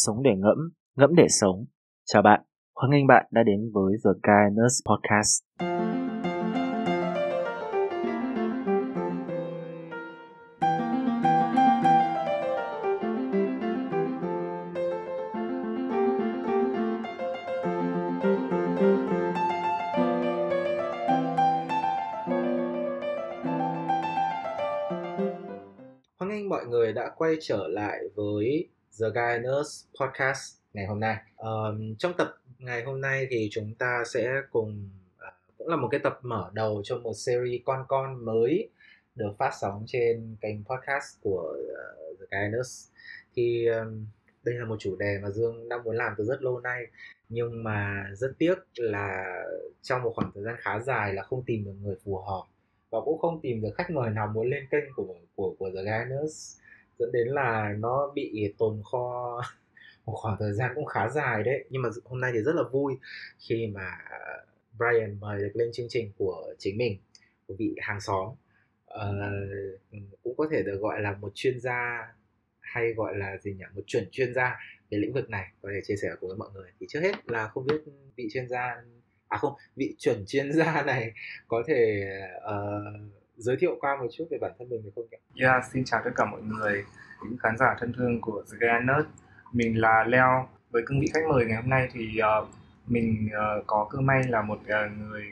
sống để ngẫm, ngẫm để sống. Chào bạn, hoan nghênh bạn đã đến với The Kindness Podcast. Hoan nghênh mọi người đã quay trở lại với The Guy Nurse Podcast ngày hôm nay. Um, trong tập ngày hôm nay thì chúng ta sẽ cùng uh, cũng là một cái tập mở đầu cho một series con con mới được phát sóng trên kênh podcast của uh, The Guy Nurse. Thì um, đây là một chủ đề mà Dương đang muốn làm từ rất lâu nay nhưng mà rất tiếc là trong một khoảng thời gian khá dài là không tìm được người phù hợp và cũng không tìm được khách mời nào muốn lên kênh của của của The Gunners dẫn đến là nó bị tồn kho một khoảng thời gian cũng khá dài đấy. Nhưng mà hôm nay thì rất là vui khi mà ờ, Brian mời được lên chương trình của chính mình của vị hàng xóm. Ờ, cũng có thể được gọi là một chuyên gia hay gọi là gì nhỉ? Một chuẩn chuyên gia về lĩnh vực này có thể chia sẻ cùng với mọi người. Thì trước hết là không biết vị chuyên gia à không vị chuẩn chuyên gia này có thể uh, giới thiệu qua một chút về bản thân mình được không nhỉ? Yeah, xin chào tất cả mọi người, những khán giả thân thương của The Nerd. Mình là Leo. Với cương vị khách mời ngày hôm nay thì ờ, mình ờ, có cơ may là một ờ, người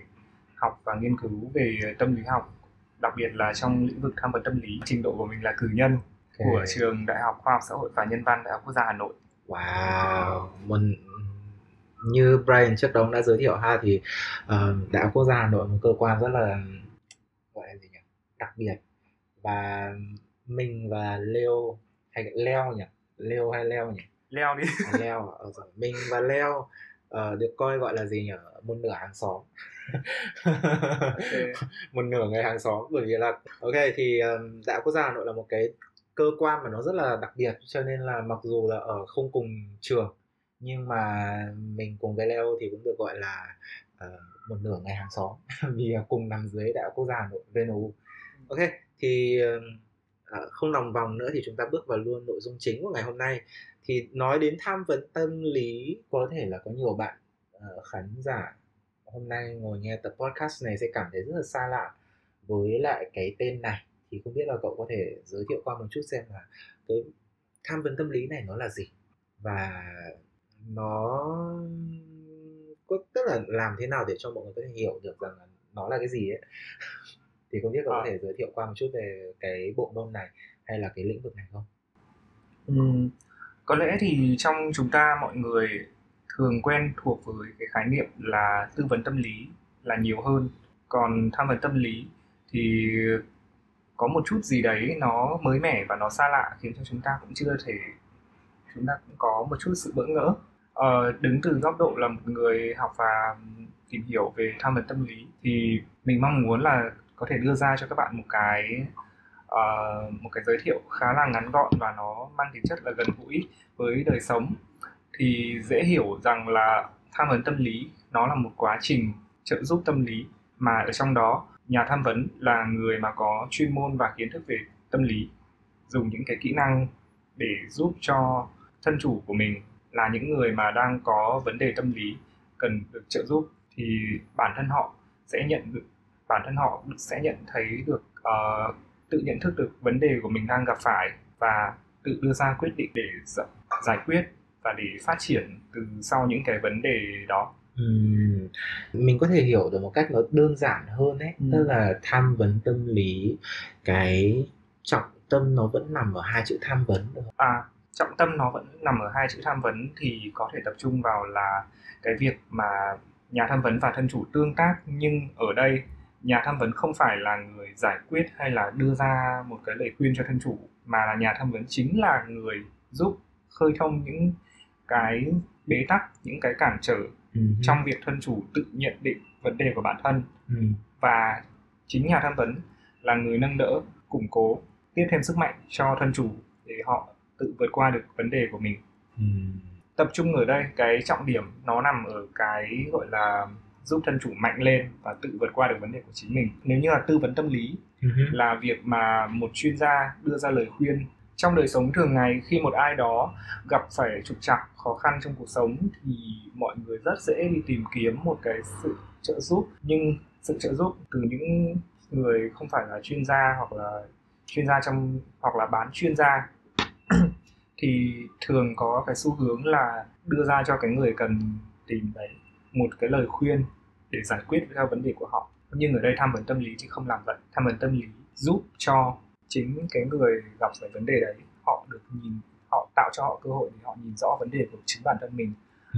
học và nghiên cứu về tâm lý học, đặc biệt là trong lĩnh vực tham vấn tâm lý. Trình độ của mình là cử nhân của trường Đại học Khoa học Xã hội và Nhân văn Đại học Quốc gia Hà Nội. Wow, mình như Brian trước đó đã giới thiệu ha thì ờ, Đại học Quốc gia Hà Nội một cơ quan rất là gọi là gì đặc biệt. Và mình và Leo hay Leo nhỉ? Leo hay Leo nhỉ? Leo đi. à, Leo ờ, rồi. mình và Leo ờ, được coi gọi là gì nhỉ? Một nửa hàng xóm. Một nửa người hàng xóm. Bởi vì là ok thì um, quốc gia hà nội là một cái cơ quan mà nó rất là đặc biệt. Cho nên là mặc dù là ở không cùng trường nhưng mà mình cùng với Leo thì cũng được gọi là ờ, một nửa ngày hàng xóm. Vì cùng nằm dưới đại học quốc gia hà nội VNU ok thì uh, không lòng vòng nữa thì chúng ta bước vào luôn nội dung chính của ngày hôm nay. Thì nói đến tham vấn tâm lý có thể là có nhiều bạn uh, khán giả hôm nay ngồi nghe tập podcast này sẽ cảm thấy rất là xa lạ với lại cái tên này. Thì không biết là cậu có thể giới thiệu qua một chút xem là cái tham vấn tâm lý này nó là gì? Và nó có tức là làm thế nào để cho mọi người có thể hiểu được rằng là nó là cái gì ấy? thì không biết cậu có À. thể giới thiệu qua một chút về cái bộ môn này hay là cái lĩnh vực này không? Ừm, có lẽ thì trong chúng ta mọi người thường quen thuộc với cái khái niệm là tư vấn tâm lý là nhiều hơn. Còn tham vấn tâm lý thì có một chút gì đấy nó mới mẻ và nó xa lạ khiến cho chúng ta cũng chưa thể chúng ta cũng có một chút sự bỡ ngỡ. Ờ, đứng từ góc độ là một người học và tìm hiểu về tham vấn tâm lý thì mình mong muốn là có thể đưa ra cho các bạn một cái uh, một cái giới thiệu khá là ngắn gọn và nó mang tính chất là gần gũi với đời sống. Thì dễ hiểu rằng là tham vấn tâm lý nó là một quá trình trợ giúp tâm lý mà ở trong đó nhà tham vấn là người mà có chuyên môn và kiến thức về tâm lý. Dùng những cái kỹ năng để giúp cho thân chủ của mình là những người mà đang có vấn đề tâm lý cần được trợ giúp thì bản thân họ sẽ nhận được bản thân họ sẽ nhận thấy được ờ, tự nhận thức được vấn đề của mình đang gặp phải và tự đưa ra quyết định để giải- quyết và để phát triển từ sau những cái vấn đề đó Ừm, mình có thể hiểu được một cách nó đơn giản hơn ấy Ừ. tức là tham vấn tâm lý cái trọng tâm nó vẫn nằm ở hai chữ tham vấn? À, trọng tâm nó vẫn nằm ở hai chữ tham vấn thì có thể tập trung vào là cái việc mà nhà tham vấn và thân chủ tương tác nhưng ở đây nhà tham vấn không phải là người giải quyết hay là đưa ra một cái lời khuyên cho thân chủ mà là nhà tham vấn chính là người giúp khơi thông những cái bế tắc, những cái cản trở Ừm, trong việc thân chủ tự nhận định vấn đề của bản thân. Ừm, và chính nhà tham vấn là người nâng đỡ, củng cố, tiếp thêm sức mạnh cho thân chủ để họ tự vượt qua được vấn đề của mình. ừm, Tập trung ở đây cái trọng điểm nó nằm ở cái gọi là giúp thân chủ mạnh lên và tự vượt qua được vấn đề của chính mình. Nếu như là tư vấn tâm lý ừm, là việc mà một chuyên gia đưa ra lời khuyên trong đời sống thường ngày khi một ai đó gặp phải trục trặc khó khăn trong cuộc sống thì mọi người rất dễ đi tìm kiếm một cái sự trợ giúp. Nhưng sự trợ giúp từ những người không phải là chuyên gia hoặc là chuyên gia trong hoặc là bán chuyên gia thì thường có cái xu hướng là đưa ra cho cái người cần tìm đấy một cái lời khuyên để giải quyết theo vấn đề của họ. Nhưng ở đây tham vấn tâm lý thì không làm vậy. Tham vấn tâm lý giúp cho chính cái người gặp phải vấn đề đấy họ được nhìn họ tạo cho họ cơ hội để họ nhìn rõ vấn đề của chính bản thân mình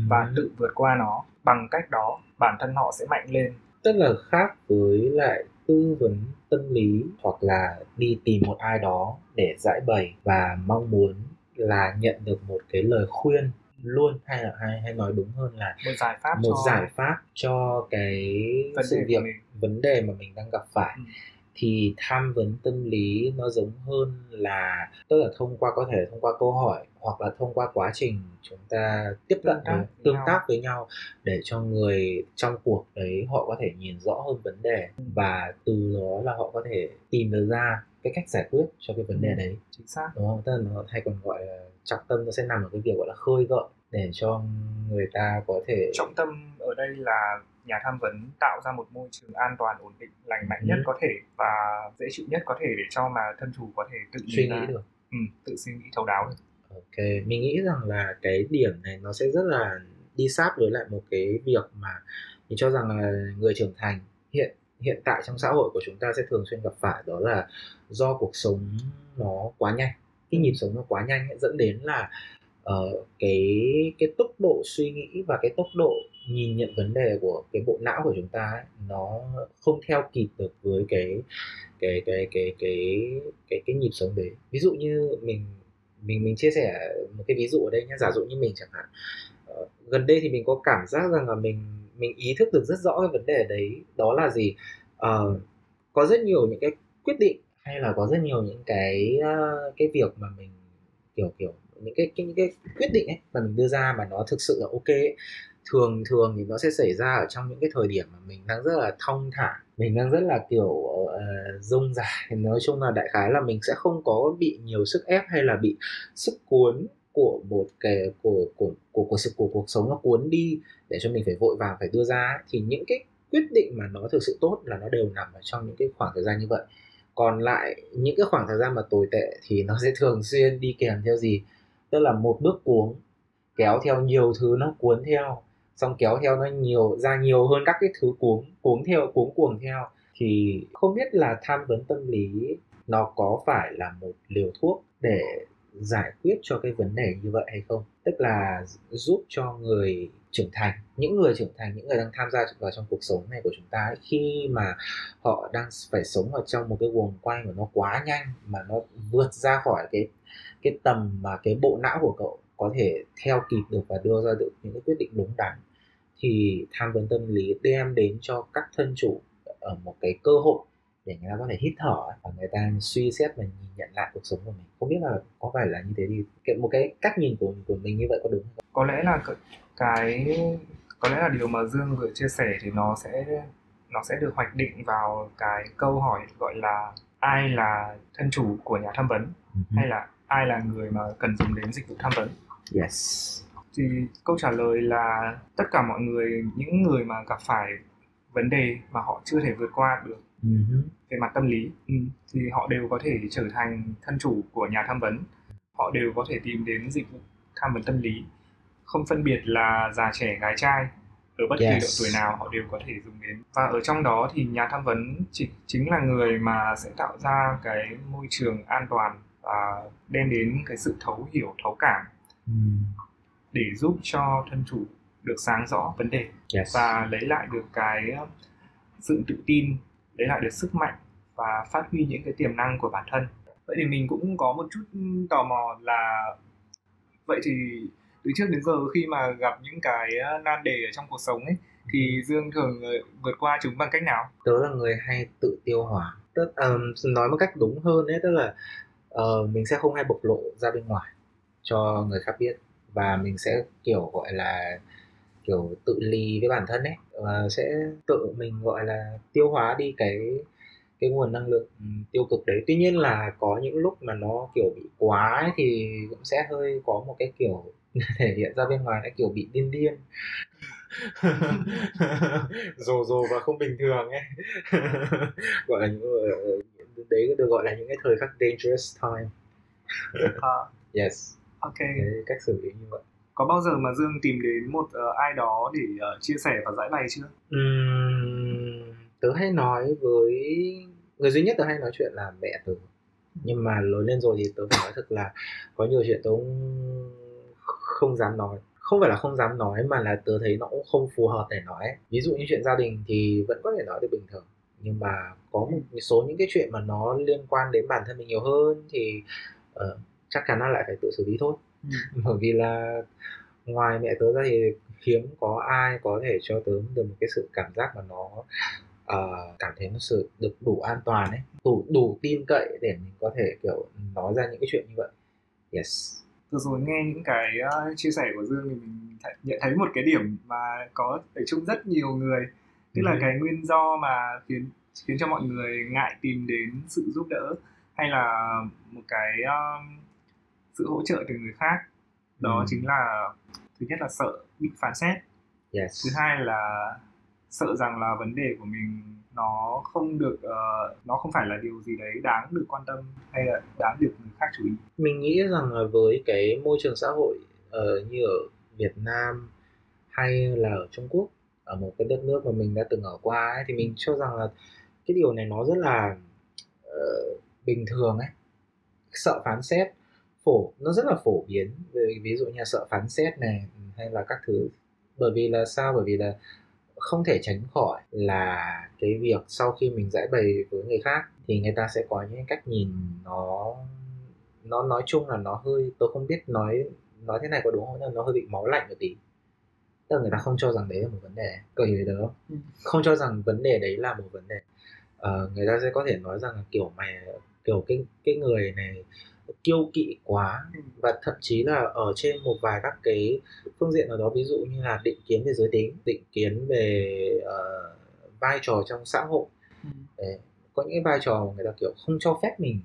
và Ừ. tự vượt qua nó. Bằng cách đó bản thân họ sẽ mạnh lên. Rất là khác với lại tư vấn tâm lý hoặc là đi tìm một ai đó để giải bày và mong muốn là nhận được một cái lời khuyên luôn hay là hay hay nói đúng hơn là một giải pháp một cho giải pháp cho cái vấn sự việc vấn đề mà mình đang gặp phải Ừ. thì tham vấn tâm lý nó giống hơn là tức là thông qua có thể thông qua câu hỏi hoặc là thông qua quá trình chúng ta tiếp cận Tương tác với, với tương nhau. tác với nhau để cho người trong cuộc đấy họ có thể nhìn rõ hơn vấn đề Ừ. và từ đó là họ có thể tìm được ra cái cách giải quyết cho cái vấn đề Ừ. đấy chính xác đúng không? Tức là nó hay còn gọi là trọng tâm nó sẽ nằm ở cái việc gọi là khơi gợi để cho người ta có thể trọng tâm ở đây là nhà tham vấn tạo ra một môi trường an toàn ổn định lành mạnh nhất Ừ. có thể và dễ chịu nhất có thể để cho mà thân chủ có thể tự suy nghĩ ra, được ừ, tự suy nghĩ thấu đáo được Ok, mình nghĩ rằng là cái điểm này nó sẽ rất là đi sát với lại một cái việc mà mình cho rằng là người trưởng thành hiện hiện tại trong xã hội của chúng ta sẽ thường xuyên gặp phải đó là do cuộc sống nó quá nhanh. Cái nhịp sống nó quá nhanh dẫn đến là uh, cái cái tốc độ suy nghĩ và cái tốc độ nhìn nhận vấn đề của cái bộ não của chúng ta ấy, nó không theo kịp được với cái cái cái cái cái cái cái nhịp sống đấy. Ví dụ như mình mình mình chia sẻ một cái ví dụ ở đây nhé giả dụ như mình chẳng hạn uh, gần đây thì mình có cảm giác rằng là mình mình ý thức được rất rõ cái vấn đề đấy đó là gì uh, có rất nhiều những cái quyết định hay là có rất nhiều những cái uh, cái việc mà mình kiểu kiểu những cái, cái những cái quyết định ấy mà mình đưa ra mà nó thực sự là ok ấy. thường thường thì nó sẽ xảy ra ở trong những cái thời điểm mà mình đang rất là thông thả mình đang rất là kiểu uh, rông rải nói chung là đại khái là mình sẽ không có bị nhiều sức ép hay là bị sức cuốn của một cái, của của của của sự, của cuộc sống nó cuốn đi để cho mình phải vội vàng, phải đưa ra ấy. thì những cái quyết định mà nó thực sự tốt là nó đều nằm ở trong những cái khoảng thời gian như vậy còn lại những cái khoảng thời gian mà tồi tệ thì nó sẽ thường xuyên đi kèm theo gì tức là một bước cuống, kéo theo nhiều thứ nó cuốn theo, xong kéo theo nó nhiều, ra nhiều hơn các cái thứ cuống cuống theo, cuống cuồng theo, thì không biết là tham vấn tâm lý nó có phải là một liều thuốc để giải quyết cho cái vấn đề như vậy hay không? Tức là giúp cho người trưởng thành những người trưởng thành những người đang tham gia vào trong cuộc sống này của chúng ta ấy, khi mà họ đang phải sống ở trong một cái guồng quay mà nó quá nhanh mà nó vượt ra khỏi cái cái tầm mà cái bộ não của cậu có thể theo kịp được và đưa ra được những cái quyết định đúng đắn thì tham vấn tâm lý đem đến cho các thân chủ ở một cái cơ hội để người ta có thể hít thở và người ta suy xét và nhìn nhận lại cuộc sống của mình. Không biết là có phải là như thế thì cái, một cái cách nhìn của của mình như vậy có đúng không? có lẽ là cái- có lẽ là điều mà Dương vừa chia sẻ thì nó sẽ nó sẽ được hoạch định vào cái câu hỏi gọi là ai là thân chủ của nhà tham vấn hay là ai là người mà cần dùng đến dịch vụ tham vấn. Yes. Thì câu trả lời là tất cả mọi người những người mà gặp phải vấn đề mà họ chưa thể vượt qua được uh-huh. về mặt tâm lý ừ, thì họ đều có thể trở thành thân chủ của nhà tham vấn. Họ đều có thể tìm đến dịch vụ tham vấn tâm lý. Không phân biệt là già trẻ gái trai ở bất kỳ Yes. độ tuổi nào họ đều có thể dùng đến. Và ở trong đó thì nhà tham vấn chỉ, chính là người mà sẽ tạo ra cái môi trường an toàn và đem đến cái sự thấu hiểu thấu cảm để giúp cho thân chủ được sáng rõ vấn đề yes. và lấy lại được cái uh, sự tự tin lấy lại được sức mạnh và phát huy những cái tiềm năng của bản thân. Vậy thì mình cũng có một chút tò mò là vậy thì từ trước đến giờ khi mà gặp những cái uh, nan đề ở trong cuộc sống ấy thì Dương thường uh, vượt qua chúng bằng cách nào? tớ là người hay tự tiêu hóa. Tức um, nói một cách đúng hơn ấy tức là uh, mình sẽ không hay bộc lộ ra bên ngoài cho người khác biết. Và mình sẽ kiểu gọi là kiểu tự lì với bản thân ấy và sẽ tự mình gọi là tiêu hóa đi cái cái nguồn năng lượng ừ, tiêu cực đấy. Tuy nhiên là có những lúc mà nó kiểu bị quá ấy, thì cũng sẽ hơi có một cái kiểu thể hiện ra bên ngoài là kiểu bị điên điên. Rồ rồ và không bình thường ấy. Gọi là những đấy được gọi là những cái thời khắc dangerous time. À, yes. Ok. đấy, cách xử lý như vậy có bao giờ mà Dương tìm đến một uh, ai đó để uh, chia sẻ và giải bày chưa? uhm, tớ hay nói với người duy nhất tớ hay nói chuyện là mẹ tớ. Nhưng mà lớn lên rồi thì tớ phải nói thật là có nhiều chuyện tớ cũng không dám nói. Không phải là không dám nói mà là tớ thấy nó cũng không phù hợp để nói. Ví dụ như chuyện gia đình thì vẫn có thể nói được bình thường. Nhưng mà có một số những cái chuyện mà nó liên quan đến bản thân mình nhiều hơn thì uh, chắc chắn là lại phải tự xử lý thôi. bởi vì là ngoài mẹ tớ ra thì hiếm có ai có thể cho tớ được một cái sự cảm giác mà nó ờ, cảm thấy nó sự được đủ an toàn ấy đủ đủ tin cậy để mình có thể kiểu nói ra những cái chuyện như vậy. Yes. Vừa rồi nghe những cái ờ, chia sẻ của Dương thì mình th- nhận thấy một cái điểm mà có ở chung rất nhiều người. Tức là Ừ. cái nguyên do mà khiến khiến cho mọi người ngại tìm đến sự giúp đỡ hay là một cái um, sự hỗ trợ từ người khác. Đó Ừ. chính là thứ nhất là sợ bị phán xét. Yes. Thứ hai là sợ rằng là vấn đề của mình nó không được ờ, nó không phải là điều gì đấy đáng được quan tâm hay là đáng được người khác chú ý. Mình nghĩ rằng là với cái môi trường xã hội ờ, như ở Việt Nam hay là ở Trung Quốc ở một cái đất nước mà mình đã từng ở qua ấy, thì mình cho rằng là cái điều này nó rất là ờ, bình thường ấy. Sợ phán xét phổ nó rất là phổ biến ví dụ như sợ phán xét này hay là các thứ. Bởi vì là sao? Bởi vì là không thể tránh khỏi là cái việc sau khi mình giải bày với người khác thì người ta sẽ có những cách nhìn nó nó nói chung là nó hơi tôi không biết nói nói thế này có đúng không? Nhưng nó hơi bị máu lạnh một tí. Tức là người ta không cho rằng đấy là một vấn đề. Cậu hiểu đấy không? Ừ. không cho rằng vấn đề đấy là một vấn đề. Ờ, người ta sẽ có thể nói rằng là kiểu mày kiểu cái cái người này kiêu kỵ quá. Và thậm chí là ở trên một vài các cái phương diện nào đó ví dụ như là định kiến về giới tính định kiến về ờ, vai trò trong xã hội. Đấy. có những cái vai trò mà người ta kiểu không cho phép mình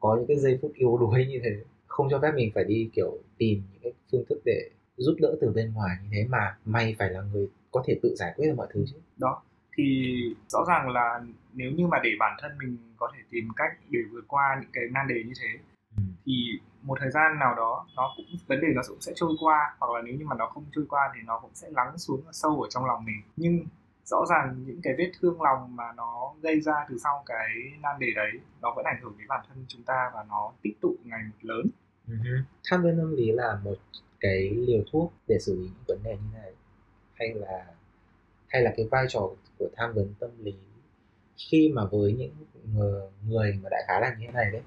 có những cái giây phút yếu đuối như thế. Không cho phép mình phải đi kiểu tìm những cái phương thức để giúp đỡ từ bên ngoài như thế mà mày phải là người có thể tự giải quyết được mọi thứ chứ. Đó thì rõ ràng là nếu như mà để bản thân mình có thể tìm cách để vượt qua những cái nan đề như thế ừ. Thì một thời gian nào đó nó cũng vấn đề nó cũng sẽ trôi qua hoặc là nếu như mà nó không trôi qua thì nó cũng sẽ lắng xuống sâu ở trong lòng mình. Nhưng rõ ràng những cái vết thương lòng mà nó gây ra từ sau cái nan đề đấy nó vẫn ảnh hưởng đến bản thân chúng ta và nó tích tụ ngày một lớn. Ừ. tham vấn tâm lý là một cái liều thuốc để xử lý những vấn đề như này hay là hay là cái vai trò của tham vấn tâm lý khi mà với những người, người mà đại khái là như thế này đấy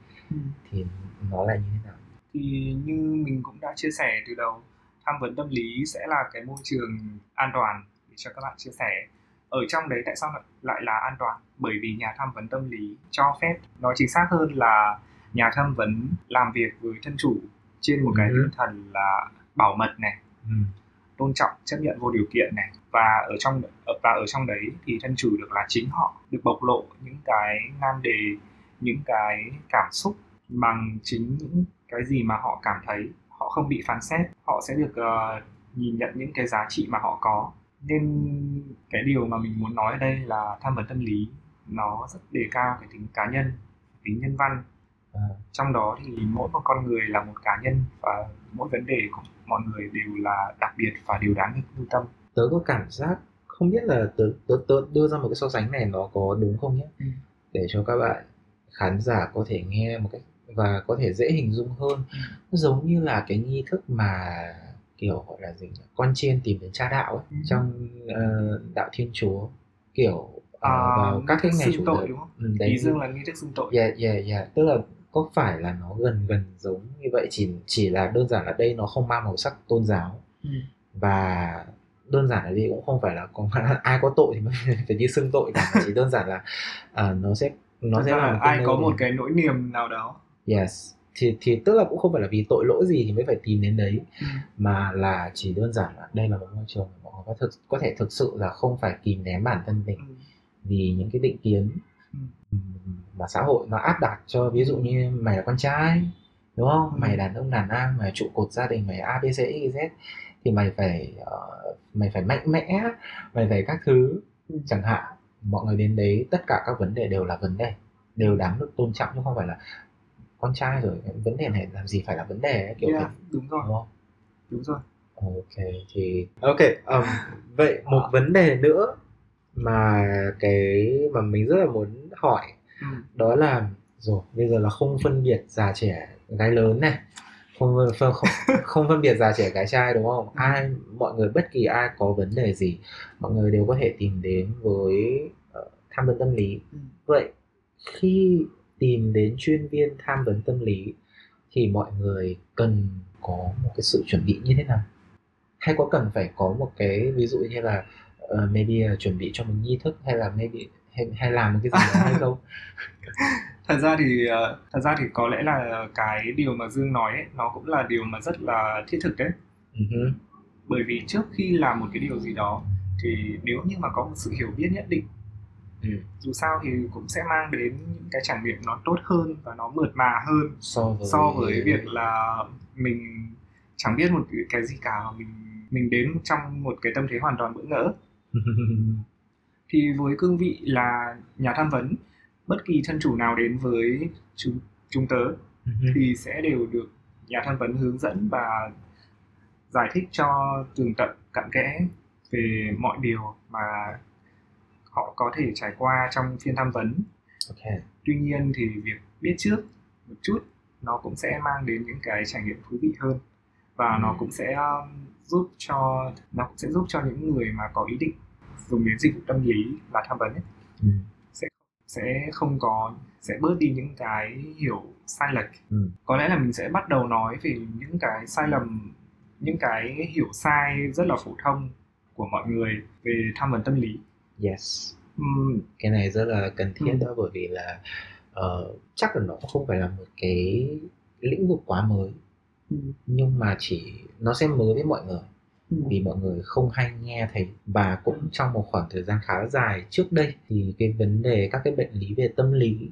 thì nó là như thế nào? Thì như mình cũng đã chia sẻ từ đầu tham vấn tâm lý sẽ là cái môi trường an toàn để cho các bạn chia sẻ. Ở trong đấy tại sao lại là an toàn? Bởi vì nhà tham vấn tâm lý cho phép nói chính xác hơn là nhà tham vấn làm việc với thân chủ trên một cái Ừ. tinh thần là bảo mật này. Ừ. tôn trọng chấp nhận vô điều kiện này. Và ở trong và ở trong đấy thì thân chủ được là chính họ được bộc lộ những cái nan đề những cái cảm xúc bằng chính những cái gì mà họ cảm thấy. Họ không bị phán xét họ sẽ được ờ, nhìn nhận những cái giá trị mà họ có. Nên cái điều mà mình muốn nói ở đây là tham vấn tâm lý nó rất đề cao cái tính cá nhân tính nhân văn. À, trong đó thì mỗi một con người là một cá nhân và mỗi vấn đề của mọi người đều là đặc biệt và đều đáng được lưu tâm tớ có cảm giác không biết là tớ, tớ, tớ đưa ra một cái so sánh này nó có đúng không nhé Ừ. để cho các bạn khán giả có thể nghe một cách và có thể dễ hình dung hơn Ừ. giống như là cái nghi thức mà kiểu gọi là gì nhỉ? con chiên tìm đến cha đạo ấy Ừ. trong ờ, đạo thiên chúa kiểu ờ, À, vào các cái ngày chủ tội nhật đúng không? ừ, ý dương là nghi thức xưng tội Yeah, yeah, yeah. Tức là có phải là nó gần gần giống như vậy chỉ chỉ là đơn giản là đây nó không mang màu sắc tôn giáo Ừ. và đơn giản là đi cũng không phải là có ai có tội thì mới phải đi xưng tội cả chỉ đơn giản là à, nó sẽ nó Thực sẽ là ai có một cái nỗi niềm nào đó yes thì thì tức là cũng không phải là vì tội lỗi gì thì mới phải tìm đến đấy Ừ. mà là chỉ đơn giản là đây là một môi trường mà mọi người có thực có thể thực sự là không phải kìm nén bản thân mình Ừ. vì những cái định kiến Ừ. mà xã hội nó áp đặt cho ví dụ như mày là con trai đúng không Ừ. mày đàn ông đàn am mày trụ cột gia đình mày a b c x y z thì mày phải ờ, mày phải mạnh mẽ mày phải các thứ Ừ. chẳng hạn mọi người đến đấy tất cả các vấn đề đều là vấn đề đều đáng được tôn trọng chứ không phải là con trai rồi vấn đề này làm gì phải là vấn đề ấy, kiểu Yeah, kiểu đúng rồi đúng không đúng rồi ok thì ok um, vậy một Ờ. vấn đề nữa mà cái mà mình rất là muốn hỏi. Đó là rồi bây giờ là không phân biệt già trẻ gái lớn này. Không phân không, không phân biệt già trẻ gái trai đúng không? Ai mọi người bất kỳ ai có vấn đề gì mọi người đều có thể tìm đến với uh, tham vấn tâm lý. Ừ. vậy khi tìm đến chuyên viên tham vấn tâm lý thì mọi người cần có một cái sự chuẩn bị như thế nào? Hay có cần phải có một cái ví dụ như là uh, maybe là chuẩn bị cho một nghi thức hay là maybe hay, hay làm một cái gì đó hay không thật ra thì ờ, thật ra thì có lẽ là cái điều mà dương nói ấy, nó cũng là điều mà rất là thiết thực đấy uh-huh. bởi vì trước khi làm một cái điều gì đó thì nếu như mà có một sự hiểu biết nhất định ừ. dù sao thì cũng sẽ mang đến những cái trải nghiệm nó tốt hơn và nó mượt mà hơn so với so với việc là mình chẳng biết một cái gì cả mình mình đến trong một cái tâm thế hoàn toàn bỡ ngỡ thì với cương vị là nhà tham vấn bất kỳ thân chủ nào đến với chúng chúng tớ thì sẽ đều được nhà tham vấn hướng dẫn và giải thích cho tường tận cặn kẽ về mọi điều mà họ có thể trải qua trong phiên tham vấn. Ok. Tuy nhiên thì việc biết trước một chút nó cũng sẽ mang đến những cái trải nghiệm thú vị hơn và Ừ. nó cũng sẽ um, giúp cho nó cũng sẽ giúp cho những người mà có ý định dùng đến dịch vụ tâm lý là tham vấn ấy, ừ. sẽ không có sẽ bớt đi những cái hiểu sai lệch. Ừ. có lẽ là mình sẽ bắt đầu nói về những cái sai lầm những cái hiểu sai rất là phổ thông của mọi người về tham vấn tâm lý. Yes. Ừm, cái này rất là cần thiết Ừ. đó bởi vì là ờ, chắc là nó không phải là một cái lĩnh vực quá mới. Nhưng mà chỉ nó sẽ mới với mọi người vì mọi người không hay nghe thấy. Và cũng trong một khoảng thời gian khá dài trước đây thì cái vấn đề các cái bệnh lý về tâm lý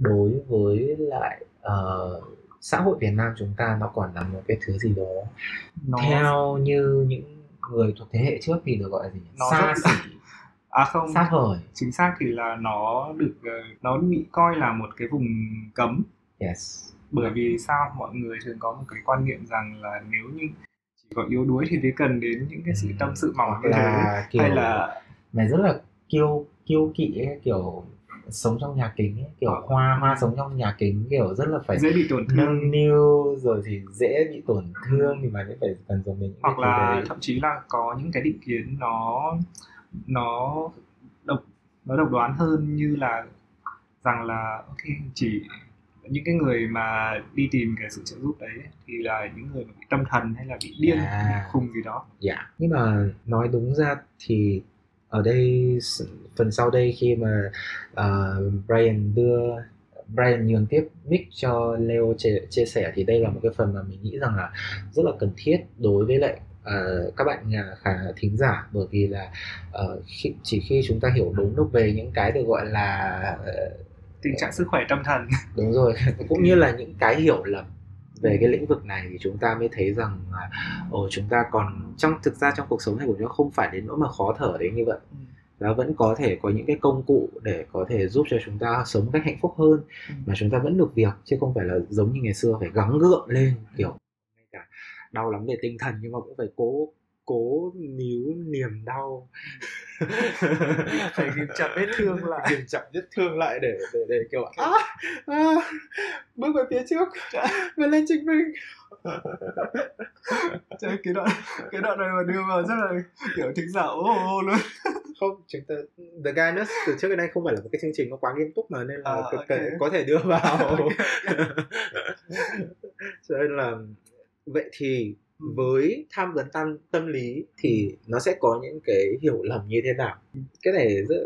đối với lại ờ, xã hội Việt Nam chúng ta nó còn là một cái thứ gì đó nó theo như những người thuộc thế hệ trước thì được gọi là gì? Nó xa rất- xỉ. À không. Xa vời. Chính xác thì là nó được ờ, nó bị coi là một cái vùng cấm. Yes. Bởi vì sao? Mọi người thường có một cái quan niệm rằng là nếu như chỉ có yếu đuối thì mới cần đến những cái sự tâm sự mỏng như thế. là kiểu hay là mày rất là kiêu kiêu kỵ ấy, kiểu sống trong nhà kính ấy, kiểu Ờ. hoa hoa sống trong nhà kính kiểu rất là phải dễ bị tổn thương. nâng niu rồi thì dễ bị tổn thương thì mày mới phải cần dùng đến những hoặc là đấy. thậm chí là có những cái định kiến nó nó độc nó độc đoán hơn như là rằng là ok chỉ những cái người mà đi tìm cái sự trợ giúp đấy thì là những người mà bị tâm thần hay là bị điên À. bị khùng gì đó Dạ. Nhưng mà nói đúng ra thì ở đây phần sau đây khi mà ờ, Brian đưa Brian nhường tiếp mic cho Leo chia, chia sẻ thì đây là một cái phần mà mình nghĩ rằng là rất là cần thiết đối với lại ờ, các bạn nhà khả thính giả bởi vì là ờ, khi, chỉ khi chúng ta hiểu đúng được về những cái được gọi là ờ, tình trạng sức khỏe tâm thần. Đúng rồi cũng như là những cái hiểu lầm về cái lĩnh vực này thì chúng ta mới thấy rằng ồ chúng ta còn trong thực ra trong cuộc sống này của chúng ta không phải đến nỗi mà khó thở đến như vậy. Nó vẫn có thể có những cái công cụ để có thể giúp cho chúng ta sống một cách hạnh phúc hơn. Mà chúng ta vẫn được việc chứ không phải là giống như ngày xưa phải gắng gượng lên kiểu ngay cả đau lắm về tinh thần nhưng mà cũng phải cố cố níu niềm đau. Phải kìm chặt vết thương lại. Kìm chặt vết thương lại để để để kiểu à, à, bước về phía trước và lên chứng minh Trời, cái đoạn cái đoạn này mà đưa vào rất là kiểu thính giả ô ô luôn. Không chúng ta The Guidance từ trước đến nay không phải là một cái chương trình nó quá nghiêm túc mà nên là À, có, ok. thể, có thể đưa vào. Cho nên là vậy thì với tham vấn tâm tâm lý thì nó sẽ có những cái hiểu lầm như thế nào cái này rất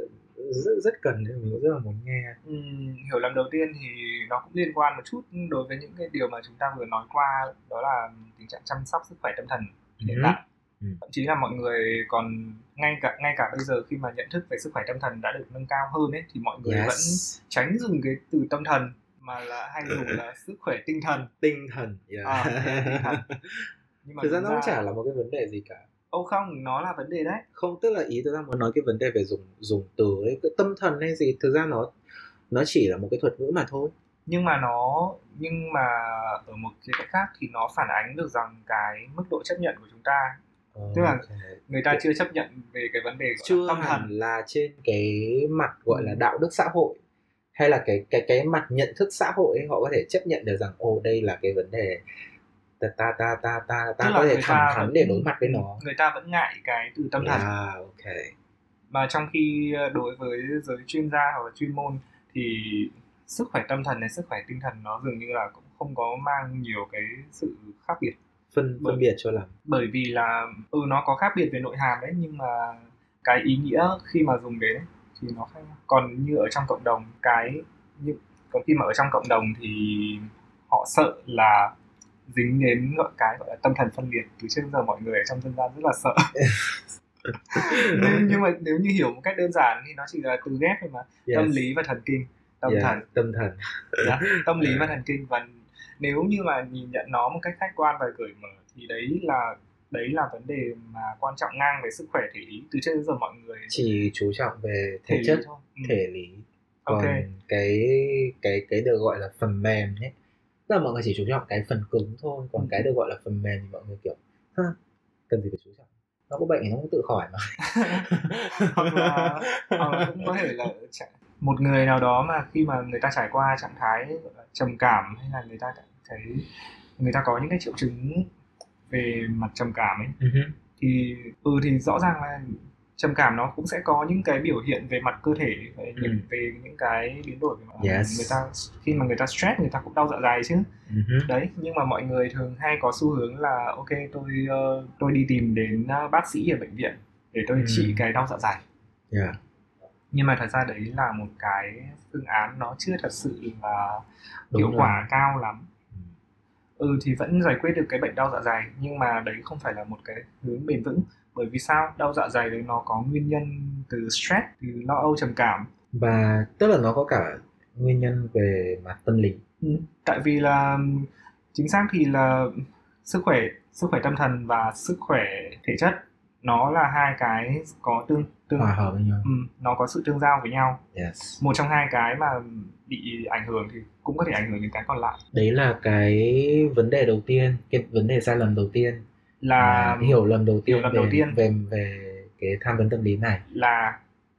rất rất cần mình rất là muốn nghe Ừm, hiểu lầm đầu tiên thì nó cũng liên quan một chút đối với những cái điều mà chúng ta vừa nói qua đó là tình trạng chăm sóc sức khỏe tâm thần hiện Ừ. tại Ừ. thậm chí là mọi người còn ngay cả ngay cả bây giờ khi mà nhận thức về sức khỏe tâm thần đã được nâng cao hơn ấy thì mọi người Yes. vẫn tránh dùng cái từ tâm thần mà là hay dùng là sức khỏe tinh thần tinh thần yeah. À, tinh thần. nhưng mà thực ra nó cũng chả là một cái vấn đề gì cả. Ô không nó là vấn đề đấy. Không tức là ý tôi đang muốn nói cái vấn đề về dùng dùng từ ấy cái tâm thần hay gì thực ra nó nó chỉ là một cái thuật ngữ mà thôi. Nhưng mà nó nhưng mà ở một khía cạnh khác thì nó phản ánh được rằng cái mức độ chấp nhận của chúng ta. Tức là Ok. người ta chưa chấp nhận về cái vấn đề gọi chưa tâm thần. là trên cái mặt gọi là Ừ. đạo đức xã hội hay là cái cái cái mặt nhận thức xã hội ấy, họ có thể chấp nhận được rằng ồ đây là cái vấn đề ta ta ta ta ta ta có thể thẳng thắn vẫn- để đối mặt với nó. người ta vẫn ngại cái từ tâm thần. À ok. Mà trong khi ờ, đối với giới chuyên gia hoặc là chuyên môn thì sức khỏe tâm thần hay sức khỏe tinh thần nó dường như là cũng không có mang nhiều cái sự khác biệt. Phân Bởi- phân biệt cho lắm. bởi vì là ừ nó có khác biệt về nội hàm đấy nhưng mà cái ý nghĩa khi mà dùng đến ấy, thì nó khác còn như ở trong cộng đồng cái như còn khi mà ở trong cộng đồng thì họ sợ là dính đến gọi cái gọi là tâm thần phân liệt từ trước giờ mọi người ở trong dân gian rất là sợ. Nhưng, nhưng mà nếu như hiểu một cách đơn giản thì nó chỉ là từ ghép thôi mà. Tâm Yes. lý và thần kinh. Tâm Yeah, thần. tâm thần. Dạ, tâm lý và thần kinh. Và nếu như mà nhìn nhận nó một cách khách quan và cởi mở thì đấy là đấy là vấn đề mà quan trọng ngang về sức khỏe thể lý. Từ trước đến giờ mọi người chỉ chú trọng về thể thể chất thôi. Ừ. thể lý. Còn Ok. cái cái cái được gọi là phần mềm nhé tức là mọi người chỉ chú trọng cái phần cứng thôi còn Ừ. cái được gọi là phần mềm thì mọi người kiểu ha cần gì phải chú trọng nó có bệnh thì nó cũng tự khỏi mà hoặc là hoặc là cũng có thể là một người nào đó mà khi mà người ta trải qua trạng thái trầm cảm hay là người ta thấy người ta có những cái triệu chứng về mặt trầm cảm ấy hứ. thì ừ thì rõ ràng là trầm cảm nó cũng sẽ có những cái biểu hiện về mặt cơ thể về Ừ. những về những cái biến đổi về mặt Yes. người ta khi mà người ta stress người ta cũng đau dạ dày chứ hứ. đấy nhưng mà mọi người thường hay có xu hướng là ok tôi ờ, tôi đi tìm đến ờ, bác sĩ ở bệnh viện để tôi Ừ. trị cái đau dạ dày Yeah. nhưng mà thật ra đấy là một cái phương án nó chưa thật sự là Đúng hiệu rồi. quả cao lắm Ừ. ừ thì vẫn giải quyết được cái bệnh đau dạ dày nhưng mà đấy không phải là một cái hướng bền vững bởi vì sao? Đau dạ dày đấy nó có nguyên nhân từ stress từ lo âu trầm cảm. Và tức là nó có cả nguyên nhân về mặt tâm lý. Ừ. tại vì là chính xác thì là sức khỏe sức khỏe tâm thần và sức khỏe thể chất nó là hai cái có tương tương hòa hợp với nhau. Ừ, nó có sự tương giao với nhau. Yes. Một trong hai cái mà bị ảnh hưởng thì cũng có thể ảnh hưởng đến cái còn lại. Đấy là cái vấn đề đầu tiên cái vấn đề sai lầm đầu tiên là mà hiểu lầm đầu tiên hiểu lầm về, đầu tiên. về về cái tham vấn tâm lý này. Là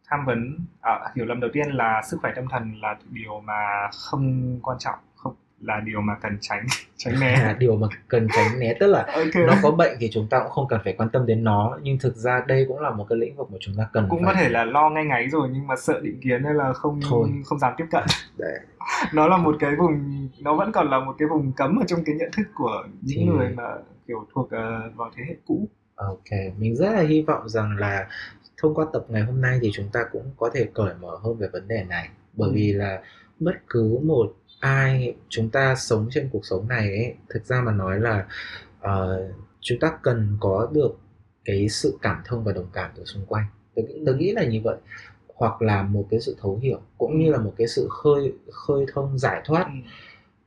tham vấn à, hiểu lầm đầu tiên là sức khỏe tâm thần là điều mà không quan trọng không là điều mà cần tránh tránh né. Là điều mà cần tránh né tức là ok. nó có bệnh thì chúng ta cũng không cần phải quan tâm đến nó nhưng thực ra đây cũng là một cái lĩnh vực mà chúng ta cần cũng phải có thể là lo ngay ngáy rồi nhưng mà sợ định kiến nên là không Thôi. không dám tiếp cận. Để nó là một cái vùng nó vẫn còn là một cái vùng cấm ở trong cái nhận thức của những Thì- người mà kiểu thuộc ờ, vào thế hệ cũ. Ok mình rất là hy vọng rằng là thông qua tập ngày hôm nay thì chúng ta cũng có thể cởi mở hơn về vấn đề này. Bởi Ừ. vì là bất cứ một ai chúng ta sống trên cuộc sống này ấy thực ra mà nói là ờ, chúng ta cần có được cái sự cảm thông và đồng cảm từ xung quanh. Tôi, nghĩ- tôi nghĩ là như vậy. Hoặc là một cái sự thấu hiểu cũng như là một cái sự khơi khơi thông giải thoát ừ.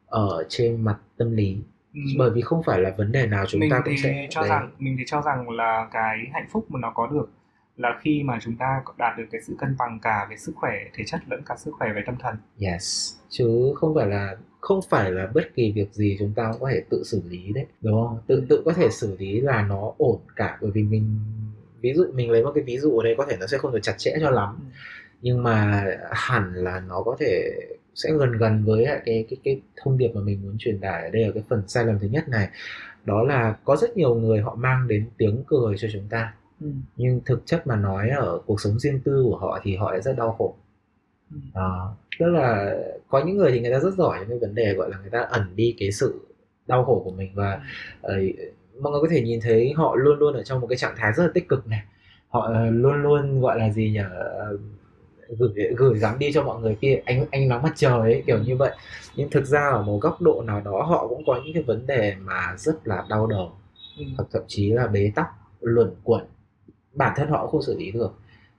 ở trên mặt tâm lý Ừ. bởi vì không phải là vấn đề nào chúng mình ta cũng thì sẽ cho đấy. rằng mình thì cho rằng là cái hạnh phúc mà nó có được là khi mà chúng ta đạt được cái sự cân bằng cả về sức khỏe thể chất lẫn cả sức khỏe về tâm thần Yes, chứ không phải là không phải là bất kỳ việc gì chúng ta cũng có thể tự xử lý đấy, đúng không? Tự tự có thể xử lý là nó ổn cả bởi vì mình ví dụ mình lấy một cái ví dụ ở đây có thể nó sẽ không được chặt chẽ cho lắm nhưng mà hẳn là nó có thể sẽ gần gần với lại cái cái cái thông điệp mà mình muốn truyền tải ở đây ở cái phần sai lầm thứ nhất này. Đó là có rất nhiều người họ mang đến tiếng cười cho chúng ta. Ừ. nhưng thực chất mà nói ở cuộc sống riêng tư của họ thì họ lại rất đau khổ. Ừ. đó tức là có những người thì người ta rất giỏi trong cái vấn đề gọi là người ta ẩn đi cái sự đau khổ của mình và ờ, mọi người có thể nhìn thấy họ luôn luôn ở trong một cái trạng thái rất là tích cực này. Họ ờ, luôn luôn gọi là gì nhỉ gửi gửi gắm đi cho mọi người kia ánh ánh nắng mặt trời ấy kiểu như vậy. Nhưng thực ra ở một góc độ nào đó họ cũng có những cái vấn đề mà rất là đau đầu. Ừ. hoặc thậm chí là bế tắc luẩn quẩn. Bản thân họ không xử lý được.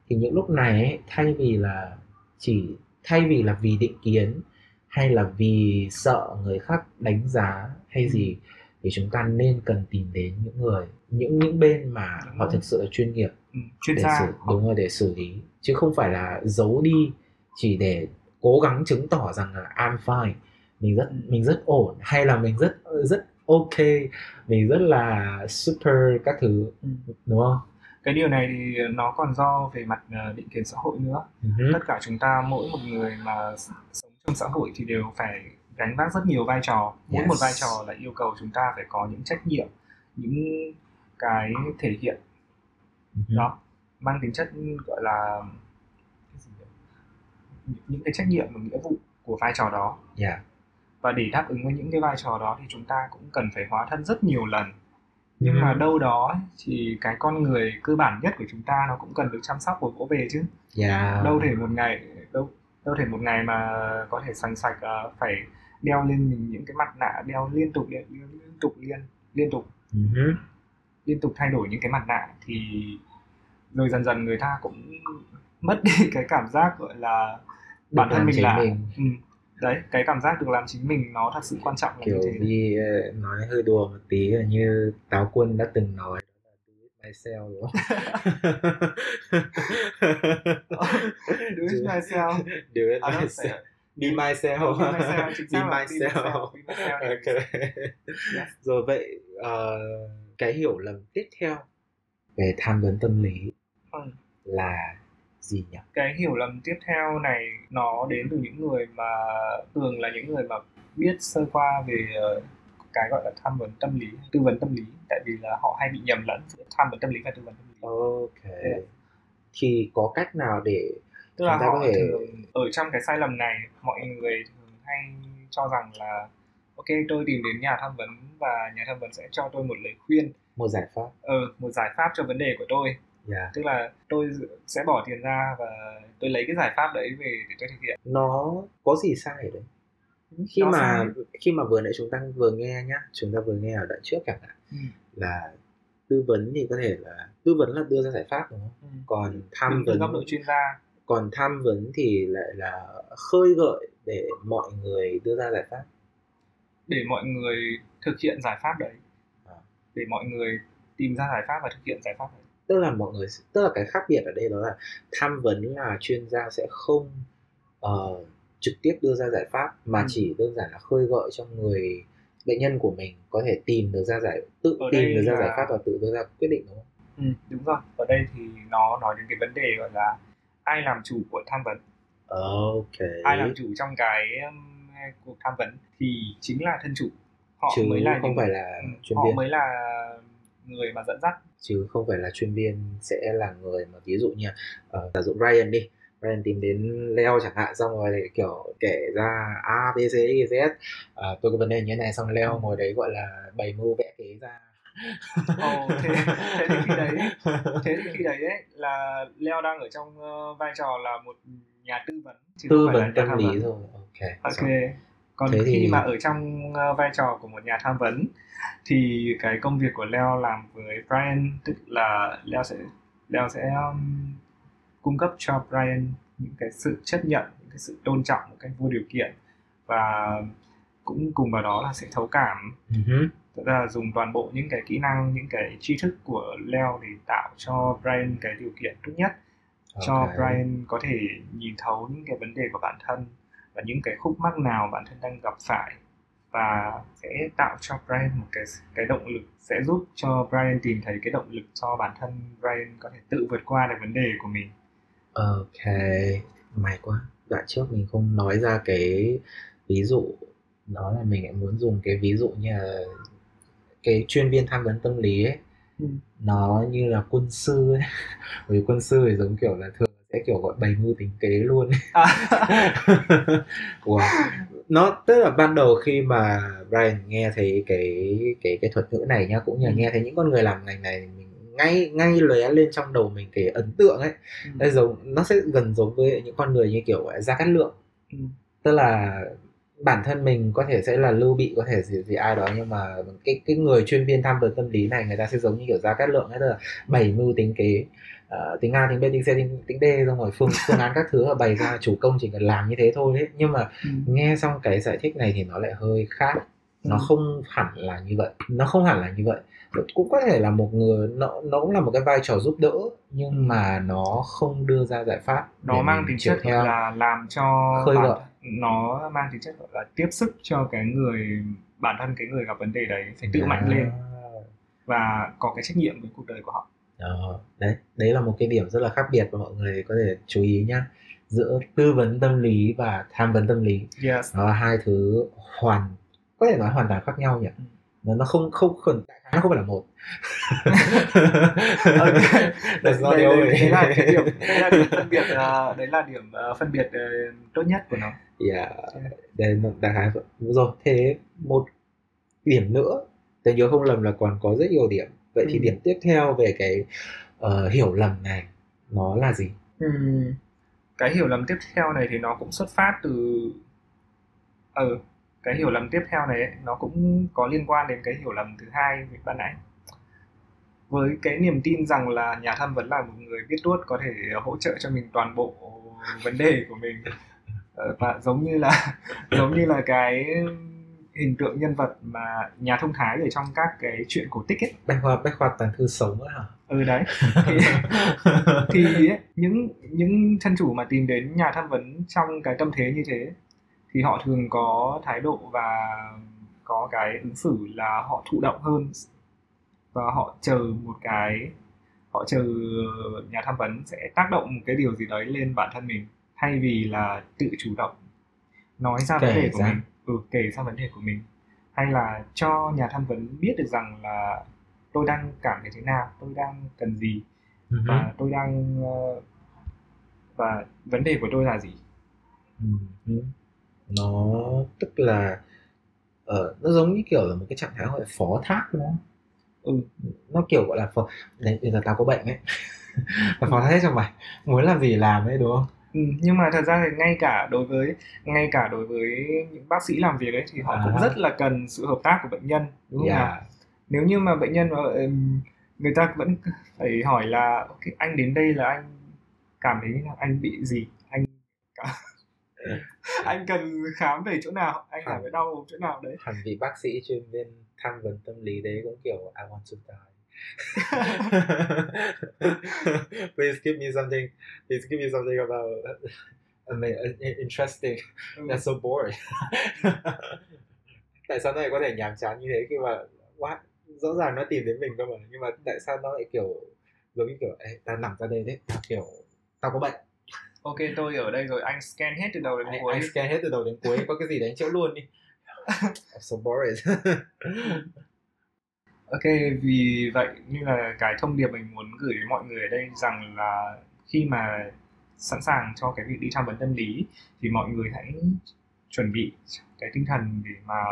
Thì những lúc này ấy, thay vì là chỉ thay vì là vì định kiến hay là vì sợ người khác đánh giá hay gì thì chúng ta nên cần tìm đến những người những những bên mà họ thực sự là chuyên nghiệp ừ, chuyên để gia xử đúng rồi để xử lý chứ không phải là giấu đi chỉ để cố gắng chứng tỏ rằng là I'm fine mình rất mình rất ổn hay là mình rất rất ok mình rất là super các thứ Ừ. đúng không cái điều này thì nó còn do về mặt ờ, định kiến xã hội nữa Ừ. tất cả chúng ta mỗi một người mà sống trong xã hội thì đều phải gánh vác rất nhiều vai trò mỗi Yes. một vai trò là yêu cầu chúng ta phải có những trách nhiệm những cái thể hiện Ừ. đó mang tính chất gọi là? Những- cái trách nhiệm và nghĩa vụ của vai trò đó Yeah. và để đáp ứng với những cái vai trò đó thì chúng ta cũng cần phải hóa thân rất nhiều lần nhưng Ừ. mà đâu đó thì cái con người cơ bản nhất của chúng ta nó cũng cần được chăm sóc và vỗ về chứ Yeah. đâu thể một ngày đâu đâu thể một ngày mà có thể sành sạch ờ, phải đeo lên mình những cái mặt nạ đeo liên tục liên, liên, liên tục liên liên tục Ừ. liên tục thay đổi những cái mặt nạ thì rồi dần dần người ta cũng mất đi cái cảm giác gọi là bản Được thân làm mình là mình. Ừ, đấy cái cảm giác được làm chính mình nó thật sự quan trọng là kiểu như thế. đi ờ, nói hơi đùa một tí là như táo quân đã từng nói myself đúng không? Do it myself. Do it à, myself. be myself. Be myself, be myself. be myself. Thì ok. Yes. rồi vậy ờ, cái hiểu lầm tiếp theo về tham vấn tâm lý Ừ. là gì nhỉ? Cái hiểu lầm tiếp theo này nó đến từ những người mà thường là những người mà biết sơ qua về ờ, cái gọi là tham vấn tâm lý tư vấn tâm lý. Tại vì là họ hay bị nhầm lẫn giữa tham vấn tâm lý và tư vấn tâm lý. Ok. Yeah. thì có cách nào để tức là Chúng ta họ có thể- thường ở trong cái sai lầm này mọi người thường hay cho rằng là ok tôi tìm đến nhà tham vấn và nhà tham vấn sẽ cho tôi một lời khuyên. Một giải pháp. Ờ một giải pháp cho vấn đề của tôi yeah. tức là tôi sẽ bỏ tiền ra và tôi lấy cái giải pháp đấy về để tôi thực hiện nó có gì sai ở đấy khi Nó mà sai. khi mà vừa nãy chúng ta vừa nghe nhá chúng ta vừa nghe ở đoạn trước chẳng hạn Ừ. là tư vấn thì có thể là tư vấn là đưa ra giải pháp đúng không Ừ. còn tham Đứng vấn góc độ chuyên gia còn tham vấn thì lại là khơi gợi để mọi người đưa ra giải pháp để mọi người thực hiện giải pháp đấy À. để mọi người tìm ra giải pháp và thực hiện giải pháp đấy tức là mọi người tức là cái khác biệt ở đây đó là tham vấn là chuyên gia sẽ không ờ, trực tiếp đưa ra giải pháp mà Ừ. chỉ đơn giản là khơi gợi cho người bệnh nhân của mình có thể tìm được ra giải tự Ở tìm được ra là- giải pháp và tự đưa ra quyết định đúng không? ừ, đúng rồi ở đây thì nó nói đến cái vấn đề gọi là ai làm chủ của tham vấn Ok. ai làm chủ trong cái cuộc tham vấn thì chính là thân chủ họ chứ mới là không những- phải là ừ, chuyên họ viên mới là người mà dẫn dắt. Chứ không phải là chuyên viên sẽ là người mà ví dụ như uh, giả dụ Ryan đi Ryan tìm đến Leo chẳng hạn xong rồi kiểu kể ra A B C Y Z. À, tôi có vấn đề như thế này xong Leo ngồi đấy gọi là bày mưu vẽ kế ra. Ồ, thế, thế thì khi đấy thế thì khi đấy ấy, là Leo đang ở trong ờ, vai trò là một nhà tư vấn chứ tư vấn tâm lý rồi ok Ok. Còn Thế khi thì- mà ở trong ờ, vai trò của một nhà tham vấn thì cái công việc của Leo làm với Brian tức là Leo sẽ Leo sẽ um, cung cấp cho Brian những cái sự chấp nhận, những cái sự tôn trọng một cách vô điều kiện và cũng cùng vào đó là sẽ thấu cảm. Tức là dùng toàn bộ những cái kỹ năng những cái tri thức của Leo để tạo cho Brian cái điều kiện tốt nhất cho Ok. Brian có thể nhìn thấu những cái vấn đề của bản thân và những cái khúc mắc nào bản thân đang gặp phải và sẽ tạo cho Brian một cái cái động lực sẽ giúp cho Brian tìm thấy cái động lực cho bản thân Brian có thể tự vượt qua được vấn đề của mình. Ok may quá. Đoạn trước mình không nói ra cái ví dụ đó là mình lại muốn dùng cái ví dụ như là cái chuyên viên tham vấn tâm lý ấy. Ừ. nó như là quân sư ấy. Bởi vì quân sư thì giống kiểu là thường sẽ kiểu gọi bày mưu tính kế luôn à, wow. nó tức là ban đầu khi mà Brian nghe thấy cái cái cái thuật ngữ này nhá cũng như là Ừ. nghe thấy những con người làm ngành này mình ngay ngay lóe lên trong đầu mình cái ấn tượng ấy nó giống nó sẽ gần giống với những con người như kiểu Gia Cát Lượng Ừ. tức là bản thân mình có thể sẽ là lưu bị có thể gì, gì ai đó nhưng mà cái cái người chuyên viên tham vấn tâm lý này người ta sẽ giống như kiểu ra cát lượng ấy là bày mưu tính kế uh, tính A tính B tính C tính, tính D xong rồi phương phương án các thứ là bày ra chủ công chỉ cần làm như thế thôi đấy nhưng mà ừ. nghe xong cái giải thích này thì nó lại hơi khác nó ừ. không hẳn là như vậy nó không hẳn là như vậy cũng có thể là một người nó nó cũng là một cái vai trò giúp đỡ nhưng ừ. mà nó không đưa ra giải pháp nó mang tính chất theo là làm cho khơi gợi nó mang tính chất là tiếp sức cho cái người bản thân cái người gặp vấn đề đấy phải tự à. mạnh lên và có cái trách nhiệm với cuộc đời của họ đó, đấy đấy là một cái điểm rất là khác biệt và mọi người có thể chú ý nhá. Giữa tư vấn tâm lý và tham vấn tâm lý. Yes. nó là hai thứ hoàn có thể nói hoàn toàn khác nhau nhỉ? Ừ. nó nó không không không nó không phải là một. Okay. đấy, đấy, đấy, đấy là cái điểm đấy là điểm phân biệt uh, đấy là điểm uh, phân biệt uh, tốt nhất của nó. Yeah đây là đại khái rồi thế một điểm nữa. Tôi nhớ không lầm là còn có rất nhiều điểm vậy ừ. thì điểm tiếp theo về cái uh, hiểu lầm này nó là gì ừ. cái hiểu lầm tiếp theo này thì nó cũng xuất phát từ ừ cái hiểu lầm tiếp theo này ấy, nó cũng có liên quan đến cái hiểu lầm thứ hai ban nãy với cái niềm tin rằng là nhà tham vấn là một người biết tuốt có thể hỗ trợ cho mình toàn bộ vấn đề của mình ờ, và giống như là giống như là cái hình tượng nhân vật mà nhà thông thái ở trong các cái chuyện cổ tích ấy. Bách khoa bách khoa toàn thư sống á hả? Ừ đấy. Thì, thì ấy, những những thân chủ mà tìm đến nhà tham vấn trong cái tâm thế như thế thì họ thường có thái độ và có cái ứng xử là họ thụ động hơn và họ chờ một cái họ chờ nhà tham vấn sẽ tác động một cái điều gì đấy lên bản thân mình thay vì là tự chủ động nói ra vấn đề của mình ừ, kể ra vấn đề của mình hay là cho nhà tham vấn biết được rằng là tôi đang cảm thấy thế nào tôi đang cần gì uh-huh. và tôi đang uh, và vấn đề của tôi là gì uh-huh. nó tức là uh, nó giống như kiểu là một cái trạng thái gọi là phó thác đúng không ừ. nó kiểu gọi là phó đấy bây giờ tao có bệnh ấy và phó thác hết cho mày muốn làm gì làm ấy đúng không Ừ, nhưng mà thật ra thì ngay cả đối với ngay cả đối với những bác sĩ làm việc ấy thì họ à. cũng rất là cần sự hợp tác của bệnh nhân đúng không yeah. nào? Nếu như mà bệnh nhân mà người ta vẫn phải hỏi là okay, anh đến đây là anh cảm thấy là anh bị gì anh anh cần khám về chỗ nào anh cảm thấy đau chỗ nào đấy hẳn vì bác sĩ chuyên viên tham vấn tâm lý đấy cũng kiểu I want to die please give me something. Please give me something about. I mean, interesting. Mm. That's so boring. tại sao nó lại có thể nhàm chán như thế khi mà what? rõ ràng nó tìm đến mình cơ mà nhưng mà tại sao nó lại kiểu giống như kiểu Ê, ta nằm ra đây đấy tao kiểu tao có bệnh ok tôi ở đây rồi anh scan hết từ đầu đến cuối anh scan hết từ đầu đến cuối có cái gì đánh chữa luôn đi so boring Ok, vì vậy như là cái thông điệp mình muốn gửi đến mọi người ở đây rằng là khi mà sẵn sàng cho cái việc đi tham vấn tâm lý thì mọi người hãy chuẩn bị cái tinh thần để mà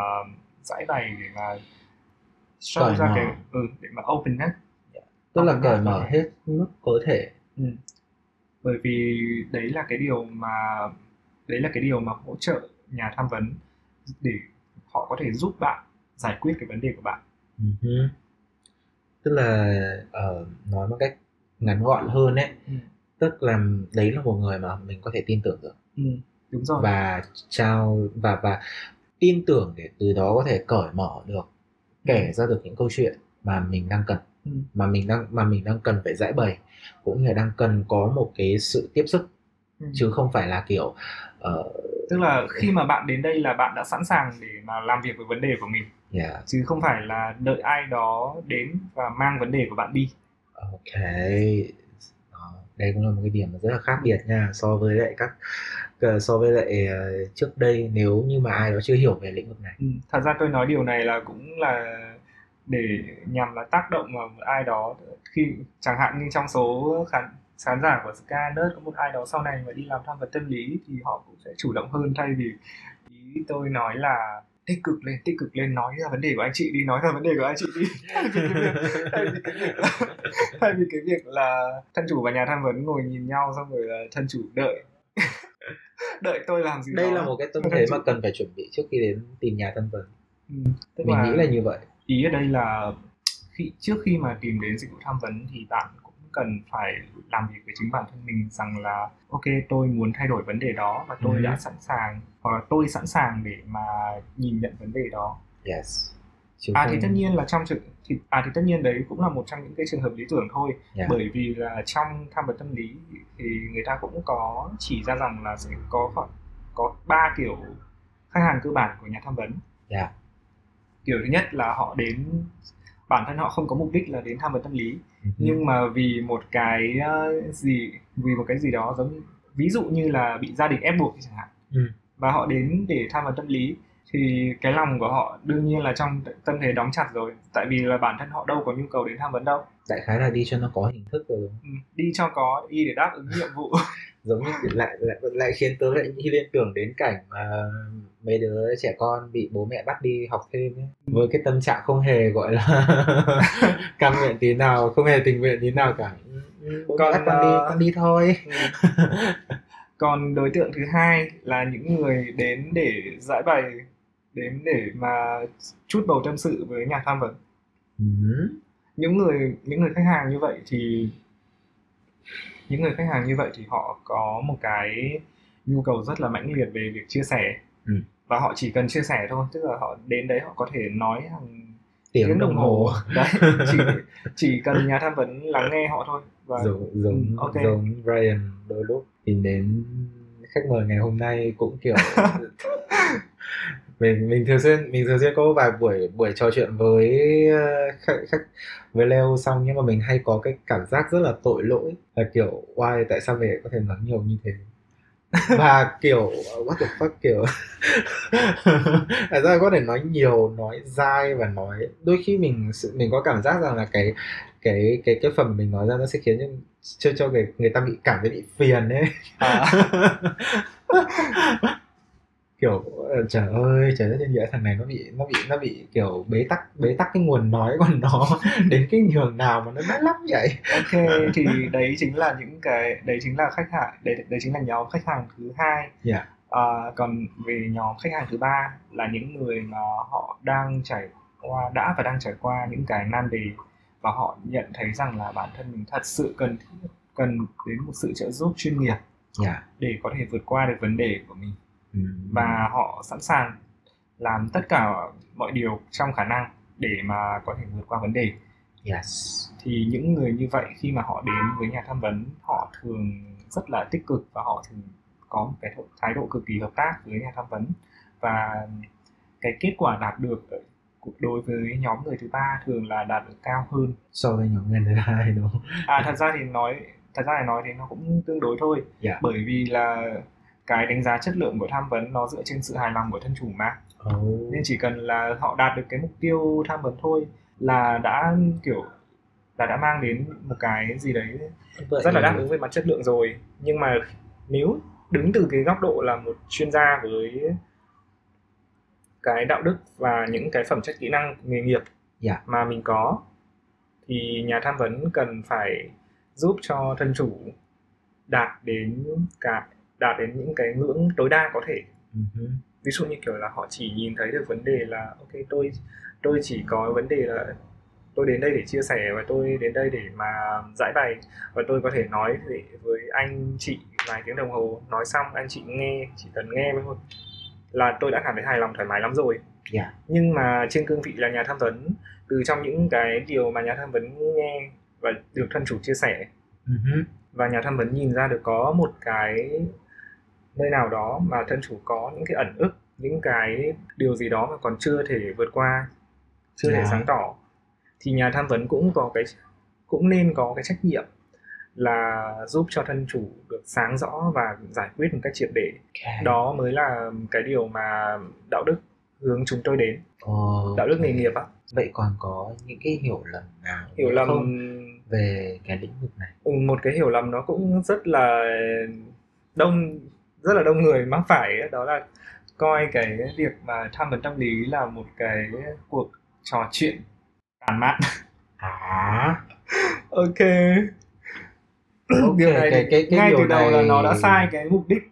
giải bày để mà show ra cái ừ, để mà open nhất yeah. tức là cởi mở hết mức có thể ừ. bởi vì đấy là cái điều mà đấy là cái điều mà hỗ trợ nhà tham vấn để họ có thể giúp bạn giải quyết cái vấn đề của bạn uh Tức là, ờ, nói một cách ngắn gọn hơn ấy, Ừm. tức là đấy là một người mà mình có thể tin tưởng được. Ừm, đúng rồi. Và trao và và tin tưởng để từ đó có thể cởi mở được, kể ra được những câu chuyện mà mình đang cần, Ừm. mà mình đang mà mình đang cần phải giải bày, cũng như là đang cần có một cái sự tiếp sức, chứ không phải là, kiểu, ờ Tức là khi mà bạn đến đây là bạn đã sẵn sàng để mà làm việc với vấn đề của mình yeah. chứ không phải là đợi ai đó đến và mang vấn đề của bạn đi ok đó. đây cũng là một cái điểm rất là khác biệt nha so với lại các ờ, so với lại uh, trước đây nếu như mà ai đó chưa hiểu về lĩnh vực này ừ, thật ra tôi nói điều này là cũng là để nhằm là tác động vào một ai đó khi chẳng hạn như trong số khán khán giả của Nerd có một ai đó sau này mà đi làm tham vấn tâm lý thì họ cũng sẽ chủ động hơn thay vì ý tôi nói là tích cực lên tích cực lên nói ra vấn đề của anh chị đi nói ra vấn đề của anh chị đi thay vì cái việc thay vì cái việc là, thay vì cái việc là thân chủ và nhà tham vấn ngồi nhìn nhau xong rồi là thân chủ đợi đợi tôi làm gì đây đó. là một cái tâm thế mà cần phải chuẩn bị trước khi đến tìm nhà tham vấn ừ. tức mình là nghĩ là như vậy ý ở đây là khi trước khi mà tìm đến dịch vụ tham vấn thì bạn cần phải làm việc với chính bản thân mình rằng là ok tôi muốn thay đổi vấn đề đó và tôi Ừ. đã sẵn sàng hoặc là tôi sẵn sàng để mà nhìn nhận vấn đề đó yes Chứ à không- thì tất nhiên là trong trường thì à thì tất nhiên đấy cũng là một trong những cái trường hợp lý tưởng thôi Dạ. bởi vì là trong tham vấn tâm lý thì người ta cũng có chỉ ra rằng là sẽ có khoảng có ba kiểu khách hàng cơ bản của nhà tham vấn Dạ. kiểu thứ nhất là họ đến bản thân họ không có mục đích là đến tham vấn tâm lý Ừ. nhưng mà vì một cái ờ, gì vì một cái gì đó giống ví dụ như là bị gia đình ép buộc chẳng hạn Ừ. và họ đến để tham vấn tâm lý thì cái lòng của họ đương nhiên là trong tâm thế đóng chặt rồi. Tại vì là bản thân họ đâu có nhu cầu đến tham vấn đâu. Đại khái là đi cho nó có hình thức rồi đúng không? ừ, đi cho có đi để đáp ứng nhiệm vụ. Giống như lại lại lại khiến tớ lại liên tưởng đến cảnh mà mấy đứa trẻ con bị bố mẹ bắt đi học thêm ấy. với cái tâm trạng không hề gọi là cam nguyện tí nào không hề tình nguyện tí nào cả. Ừ, ừ, bố bắt con đi ờ, con đi thôi. còn đối tượng thứ hai là những người đến để giải bày đến để mà chút bầu tâm sự với nhà tham vấn Ừ. những người những người khách hàng như vậy thì những người khách hàng như vậy thì họ có một cái nhu cầu rất là mãnh liệt về việc chia sẻ Ừ. và họ chỉ cần chia sẻ thôi tức là họ đến đấy họ có thể nói hàng tiếng đồng hồ đấy chỉ chỉ cần nhà tham vấn lắng nghe họ thôi và giống giống Ừ, ok. giống Ryan đôi lúc tìm đến khách mời ngày hôm nay cũng kiểu mình mình thường xuyên mình thường xuyên có vài buổi buổi trò chuyện với ờ, khách khách với Leo xong nhưng mà mình hay có cái cảm giác rất là tội lỗi. Là kiểu why tại sao về có thể nói nhiều như thế? Và kiểu what the fuck? kiểu tại sao có thể nói nhiều nói dai và nói đôi khi mình mình có cảm giác rằng là cái cái cái cái phần mình nói ra nó sẽ khiến cho cho, cho người người ta bị cảm thấy bị phiền ấy. À, kiểu ờ, trời ơi trời đất nhân nghĩa thằng này nó bị nó bị nó bị kiểu bế tắc bế tắc cái nguồn nói của nó đến cái nhường nào mà nó nói lắm vậy? Ok thì đấy chính là những cái đấy chính là khách hàng đấy đấy chính là nhóm khách hàng thứ hai. Dạ. à, còn về nhóm khách hàng thứ ba là những người mà họ đang trải qua đã và đang trải qua những cái nan đề và họ nhận thấy rằng là bản thân mình thật sự cần cần đến một sự trợ giúp chuyên nghiệp dạ. để có thể vượt qua được vấn đề của mình ừ. và họ sẵn sàng làm tất cả mọi điều trong khả năng để mà có thể vượt qua vấn đề. Yes. Thì những người như vậy khi mà họ đến với nhà tham vấn họ thường rất là tích cực và họ thường có một cái thái- độ cực kỳ hợp tác với nhà tham vấn. Và cái kết quả đạt được đối với nhóm người thứ ba thường là đạt được cao hơn. So với nhóm người thứ hai đúng không? À thật ra thì nói thật ra thì nói thì nó cũng tương đối thôi. Dạ. bởi vì là cái đánh giá chất lượng của tham vấn nó dựa trên sự hài lòng của thân chủ mà oh. nên chỉ cần là họ đạt được cái mục tiêu tham vấn thôi là đã kiểu là đã mang đến một cái gì đấy Vậy- rất là đáp ứng về mặt chất lượng rồi nhưng mà nếu đứng từ cái góc độ là một chuyên gia với cái đạo đức và những cái phẩm chất kỹ năng nghề nghiệp Dạ. mà mình có thì nhà tham vấn cần phải giúp cho thân chủ đạt đến cả đạt đến những cái ngưỡng tối đa có thể Ừ ví dụ như kiểu là họ chỉ nhìn thấy được vấn đề là ok tôi tôi chỉ có vấn đề là tôi đến đây để chia sẻ và tôi đến đây để mà giải bày và tôi có thể nói với anh chị vài tiếng đồng hồ nói xong anh chị nghe chỉ cần nghe thôi là tôi đã cảm thấy hài lòng thoải mái lắm rồi Dạ. nhưng mà trên cương vị là nhà tham vấn từ trong những cái điều mà nhà tham vấn nghe và được thân chủ chia sẻ hứ. và nhà tham vấn nhìn ra được có một cái nơi nào đó mà thân chủ có những cái ẩn ức những cái điều gì đó mà còn chưa thể vượt qua chưa thể Dạ. sáng tỏ thì nhà tham vấn cũng có cái cũng nên có cái trách nhiệm là giúp cho thân chủ được sáng rõ và giải quyết một cách triệt để. Ok. đó mới là cái điều mà đạo đức hướng chúng tôi đến. Ồ, đạo đức nghề nghiệp á vậy còn có những cái hiểu lầm nào hiểu lầm không về cái lĩnh vực này? Ừ, một cái hiểu lầm nó cũng rất là đông rất là đông người mắc phải ấy, đó là coi cái việc mà tham vấn tâm lý là một cái cuộc trò chuyện tản mạn. À. Ok. Điều này cái- cái- cái ngay điều từ đầu là này- nó đã sai cái mục đích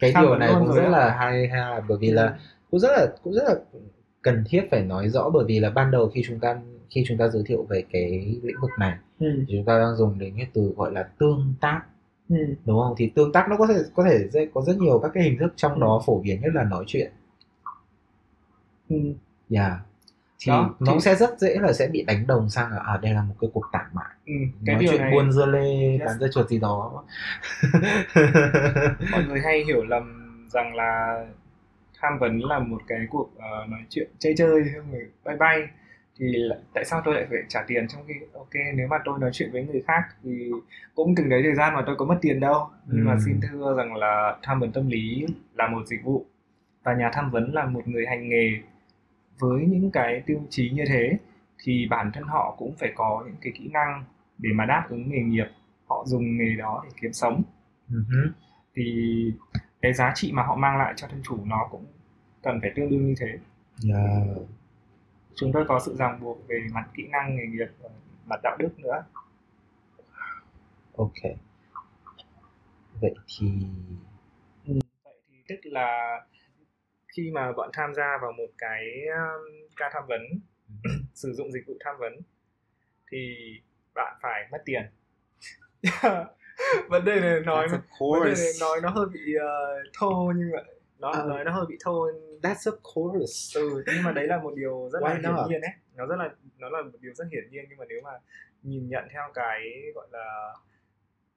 cái điều này cũng rất ạ. là hay ha bởi vì là cũng rất là cũng rất là cần thiết phải nói rõ bởi vì là ban đầu khi chúng ta khi chúng ta giới thiệu về cái lĩnh vực này ừ. thì chúng ta đang dùng đến cái từ gọi là tương tác Ừ. đúng không thì tương tác nó có thể có thể có rất nhiều các cái hình thức trong Ừ. đó phổ biến nhất là nói chuyện Ừ. yeah. thì Đó, nó thì- sẽ rất dễ là sẽ bị đánh đồng sang là à đây là một cái cuộc tản mạn Ừ. cái nói điều chuyện này buôn dưa lê Yes. bán dưa chuột gì đó mọi người hay hiểu lầm rằng là tham vấn là một cái cuộc ờ, nói chuyện chơi chơi xong rồi bay bay thì là, tại sao tôi lại phải trả tiền trong khi ok nếu mà tôi nói chuyện với người khác thì cũng từng đấy thời gian mà tôi có mất tiền đâu nhưng mà Ừ. xin thưa rằng là tham vấn tâm lý là một dịch vụ và nhà tham vấn là một người hành nghề với những cái tiêu chí như thế thì bản thân họ cũng phải có những cái kỹ năng để mà đáp ứng nghề nghiệp họ dùng nghề đó để kiếm sống Ừ hứ. thì cái giá trị mà họ mang lại cho thân chủ nó cũng cần phải tương đương như thế yeah. Chúng tôi có sự ràng buộc về mặt kỹ năng nghề nghiệp và mặt đạo đức nữa. Ok. Vậy thì vậy thì tức là khi mà bọn tham gia vào một cái um, ca tham vấn sử dụng dịch vụ tham vấn thì bạn phải mất tiền. Vấn đề này nói vấn đề này nói nó hơi bị uh, thô nhưng mà nó Ờ. nó hơi bị thô That's of course. ừ nhưng mà đấy là một điều rất là hiển not? nhiên ấy nó rất là nó là một điều rất hiển nhiên nhưng mà nếu mà nhìn nhận theo cái gọi là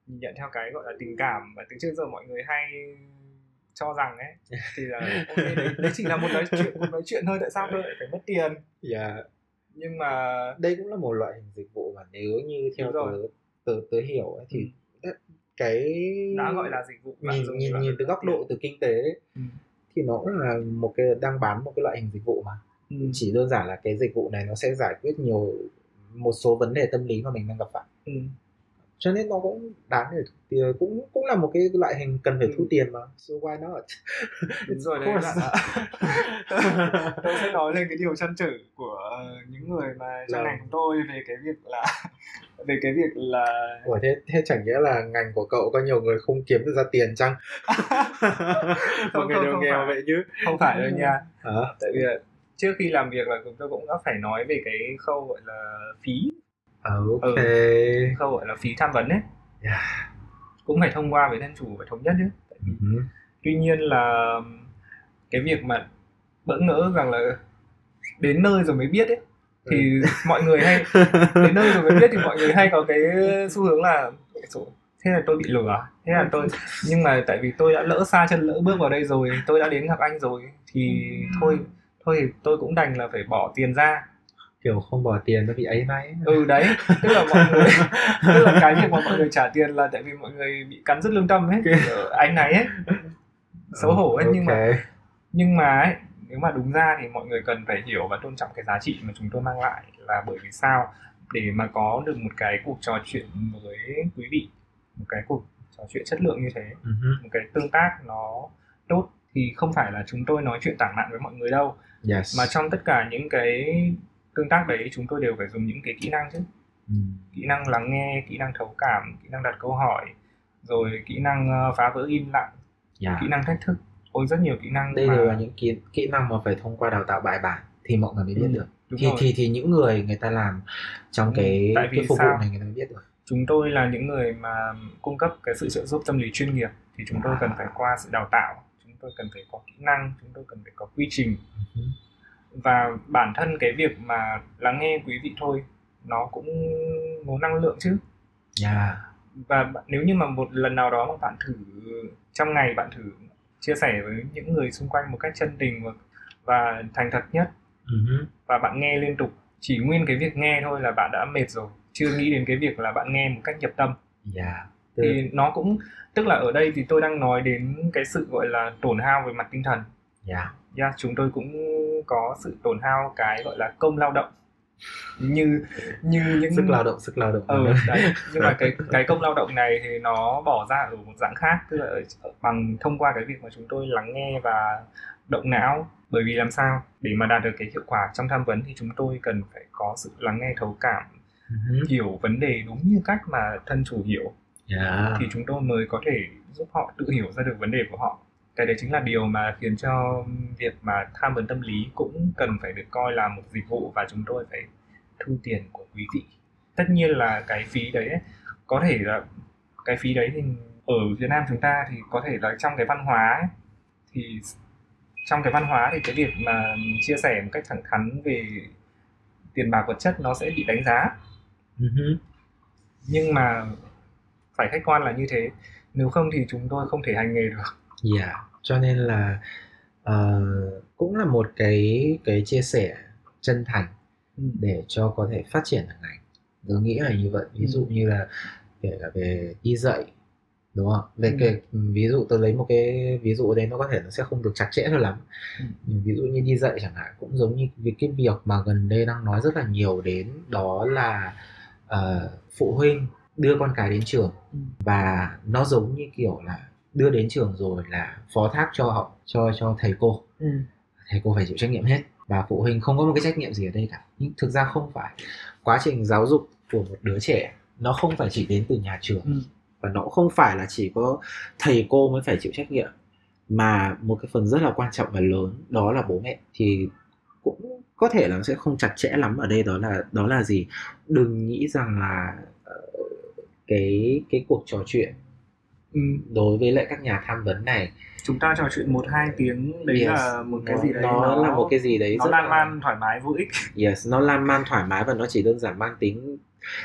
nhìn nhận theo cái gọi là tình cảm mà từ trước giờ mọi người hay cho rằng ấy thì là ok đấy, đấy chỉ là một nói chuyện một nói chuyện thôi tại sao tôi lại phải mất tiền Yeah. nhưng mà Đây cũng là một loại hình dịch vụ mà nếu như theo tớ, tớ tớ hiểu ấy, thì cái đã gọi là dịch vụ nhìn dùng nhìn nhìn từ góc độ từ kinh tế ấy, Ừ. thì nó cũng là một cái đang bán một cái loại hình dịch vụ mà Ừ. chỉ đơn giản là cái dịch vụ này nó sẽ giải quyết nhiều một số vấn đề tâm lý mà mình đang gặp phải Ừ. cho nên nó cũng đáng để tiền cũng cũng là một cái loại hình cần phải Ừ. thu tiền mà so why not đúng rồi đấy bạn ạ tôi sẽ nói lên cái điều chăn trở của ờ, những người mà trong Là- ngành của tôi về cái việc là về cái việc là Ủa thế, thế chẳng nghĩa là ngành của cậu có nhiều người không kiếm được ra tiền chăng? Mọi người không, đều không nghèo phải. vậy chứ. không phải đâu nha Hả? tại vì trước khi làm việc là chúng tôi cũng đã phải nói về cái khâu gọi là phí À, ok. cái khâu gọi là phí tham vấn ấy Yeah. cũng phải thông qua với thân chủ phải thống nhất chứ Tại vì Ừ. tuy nhiên là cái việc mà bỡ ngỡ rằng là đến nơi rồi mới biết ấy thì mọi người hay đến nơi rồi mới biết thì mọi người hay có cái xu hướng là "Ôi, thế là tôi bị lừa thế là tôi nhưng mà tại vì tôi đã lỡ xa chân lỡ bước vào đây rồi tôi đã đến gặp anh rồi thì thôi thôi thì tôi cũng đành là phải bỏ tiền ra. Kiểu không bỏ tiền nó bị ấy náy. ừ đấy. Tức là mọi người tức là cái việc mà mọi người trả tiền là tại vì mọi người bị cắn rứt lương tâm ấy anh này ấy. Xấu hổ ấy nhưng mà nhưng mà ấy nếu mà đúng ra thì mọi người cần phải hiểu và tôn trọng cái giá trị mà chúng tôi mang lại là bởi vì sao để mà có được một cái cuộc trò chuyện với quý vị một cái cuộc trò chuyện chất lượng như thế hứ. một cái tương tác nó tốt thì không phải là chúng tôi nói chuyện tản mạn với mọi người đâu Yes. mà trong tất cả những cái tương tác đấy chúng tôi đều phải dùng những cái kỹ năng chứ Ừ. kỹ năng lắng nghe kỹ năng thấu cảm kỹ năng đặt câu hỏi rồi kỹ năng ờ, phá vỡ im lặng Yeah. kỹ năng thách thức ôi rất nhiều kỹ năng Đây mà đều là những kỹ, kỹ năng mà phải thông qua đào tạo bài bản thì mọi người mới biết Ừ, được. đúng Thì, rồi. thì thì những người người ta làm trong Ừ, cái tại vì cái phục sao? vụ này người ta mới biết được. chúng tôi là những người mà cung cấp cái sự trợ giúp tâm lý chuyên nghiệp thì chúng tôi cần phải qua sự đào tạo chúng tôi cần phải có kỹ năng chúng tôi cần phải có quy trình hứ. và bản thân cái việc mà lắng nghe quý vị thôi nó cũng ngốn năng lượng chứ Yeah. và bạn- nếu như mà một lần nào đó mà bạn thử trong ngày bạn thử chia sẻ với những người xung quanh một cách chân tình và, và thành thật nhất hứ. và bạn nghe liên tục chỉ nguyên cái việc nghe thôi là bạn đã mệt rồi chưa nghĩ đến cái việc là bạn nghe một cách nhập tâm Yeah. thì nó cũng tức là ở đây thì tôi đang nói đến cái sự gọi là tổn hao về mặt tinh thần Yeah. yeah, chúng tôi cũng có sự tổn hao cái gọi là công lao động như như những Sức lao động, sức lao động. ừ đấy nhưng mà cái cái công lao động này thì nó bỏ ra ở một dạng khác tức là bằng thông qua cái việc mà chúng tôi lắng nghe và động não bởi vì làm sao để mà đạt được cái hiệu quả trong tham vấn thì chúng tôi cần phải có sự lắng nghe thấu cảm hứ. hiểu vấn đề đúng như cách mà thân chủ hiểu Yeah. thì chúng tôi mới có thể giúp họ tự hiểu ra được vấn đề của họ cái đấy chính là điều mà khiến cho việc mà tham vấn tâm lý cũng cần phải được coi là một dịch vụ và chúng tôi phải thu tiền của quý vị tất nhiên là cái phí đấy ấy, có thể là cái phí đấy thì ở Việt Nam chúng ta thì có thể là trong cái văn hóa ấy, thì trong cái văn hóa thì cái việc mà chia sẻ một cách thẳng thắn về tiền bạc vật chất nó sẽ bị đánh giá uh-huh. nhưng mà phải khách quan là như thế nếu không thì chúng tôi không thể hành nghề được Dạ, yeah. Cho nên là uh, cũng là một cái cái chia sẻ chân thành ừ. để cho có thể phát triển được ngành. Tôi nghĩ là như vậy. Ví dụ như là kể cả về đi dạy đúng không? Về Ừ. cái ví dụ tôi lấy một cái ví dụ ở đây nó có thể nó sẽ không được chặt chẽ cho lắm. Ừ. Ví dụ như đi dạy chẳng hạn cũng giống như vì cái việc mà gần đây đang nói rất là nhiều đến đó là ờ, phụ huynh đưa con cái đến trường Ừ. và nó giống như kiểu là đưa đến trường rồi là phó thác cho họ cho cho thầy cô. Ừ. thầy cô phải chịu trách nhiệm hết. Và phụ huynh không có một cái trách nhiệm gì ở đây cả. Nhưng thực ra không phải. Quá trình giáo dục của một đứa trẻ nó không phải chỉ đến từ nhà trường. Ừ. và nó cũng không phải là chỉ có thầy cô mới phải chịu trách nhiệm. Mà một cái phần rất là quan trọng và lớn đó là bố mẹ. Thì cũng có thể là nó sẽ không chặt chẽ lắm ở đây đó là đó là gì? Đừng nghĩ rằng là ờ, cái cái cuộc trò chuyện. Đối với lại các nhà tham vấn này. Chúng ta trò chuyện một hai tiếng đấy Yes. là một cái nó, gì đấy nó, là một cái gì đấy nó rất lan là man thoải mái vô ích. Yes nó lan man thoải mái và nó chỉ đơn giản mang tính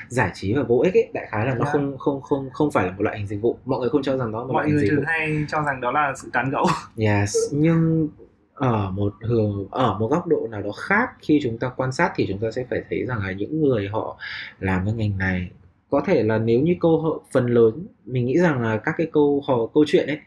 giải trí và vô ích ấy. Đại khái là nó Yeah. không không không không phải là một loại hình dịch vụ. Mọi người không cho rằng đó là một mọi loại hình người dịch vụ. thường hay cho rằng đó là sự tán gẫu. Yes, nhưng ở một hướng ở một góc độ nào đó khác khi chúng ta quan sát thì chúng ta sẽ phải thấy rằng là những người họ làm cái ngành này có thể là nếu như câu hỏi phần lớn mình nghĩ rằng là các cái câu hỏi câu chuyện ấy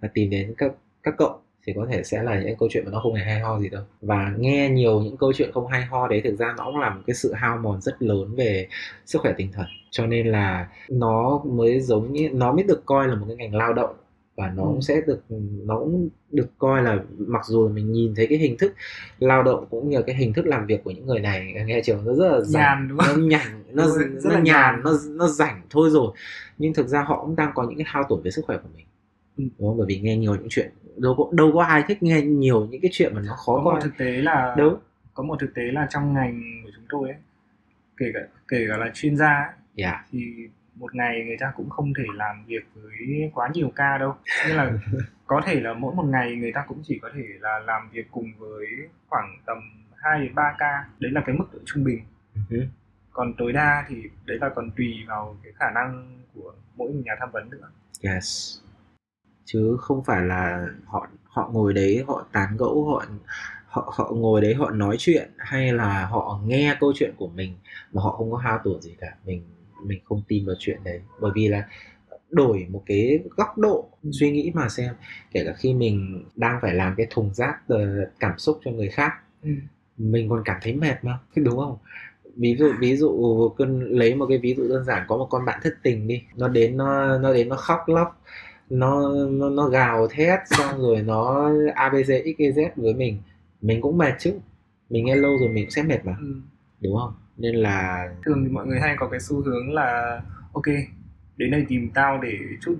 là tìm đến các các cậu thì có thể sẽ là những câu chuyện mà nó không hề hay ho gì đâu. Và nghe nhiều những câu chuyện không hay ho đấy thực ra nó cũng là một cái sự hao mòn rất lớn về sức khỏe tinh thần. Cho nên là nó mới giống như nó mới được coi là một cái ngành lao động và nó Ừ. cũng sẽ được nó cũng được coi là mặc dù mình nhìn thấy cái hình thức lao động cũng như cái hình thức làm việc của những người này nghe trường nó rất là rảnh nhàn đúng nó không nhàn nó, Đúng rồi, rất nó là nhàn nhàn. nó nó rảnh thôi rồi nhưng thực ra họ cũng đang có những cái hao tổn về sức khỏe của mình Ừ. đúng không? bởi vì nghe nhiều những chuyện đâu có đâu có ai thích nghe nhiều những cái chuyện mà nó khó có một coi thực tế là đâu có một thực tế là trong ngành của chúng tôi ấy kể cả kể cả là chuyên gia ấy, dạ thì một ngày người ta cũng không thể làm việc với quá nhiều ca đâu. Nên là có thể là mỗi một ngày người ta cũng chỉ có thể là làm việc cùng với khoảng tầm 2 đến 3 ca. Đấy là cái mức độ trung bình. Ừ. còn tối đa thì đấy là còn tùy vào cái khả năng của mỗi nhà tham vấn nữa. Yes. Chứ không phải là họ họ ngồi đấy họ tán gẫu họ họ họ ngồi đấy họ nói chuyện hay là họ nghe câu chuyện của mình mà họ không có hao tổn gì cả. Mình mình không tin vào chuyện đấy. Bởi vì là đổi một cái góc độ suy nghĩ mà xem kể cả khi mình đang phải làm cái thùng rác ờ, cảm xúc cho người khác ừ. mình còn cảm thấy mệt mà đúng không? Ví dụ ví dụ cơn lấy một cái ví dụ đơn giản có một con bạn thất tình đi nó đến nó nó đến nó khóc lóc nó nó nó gào thét xong rồi nó abc xyz với mình mình cũng mệt chứ. Mình nghe lâu rồi mình cũng sẽ mệt mà Ừ. đúng không nên là thường thì mọi người hay có cái xu hướng là ok đến đây tìm tao để chút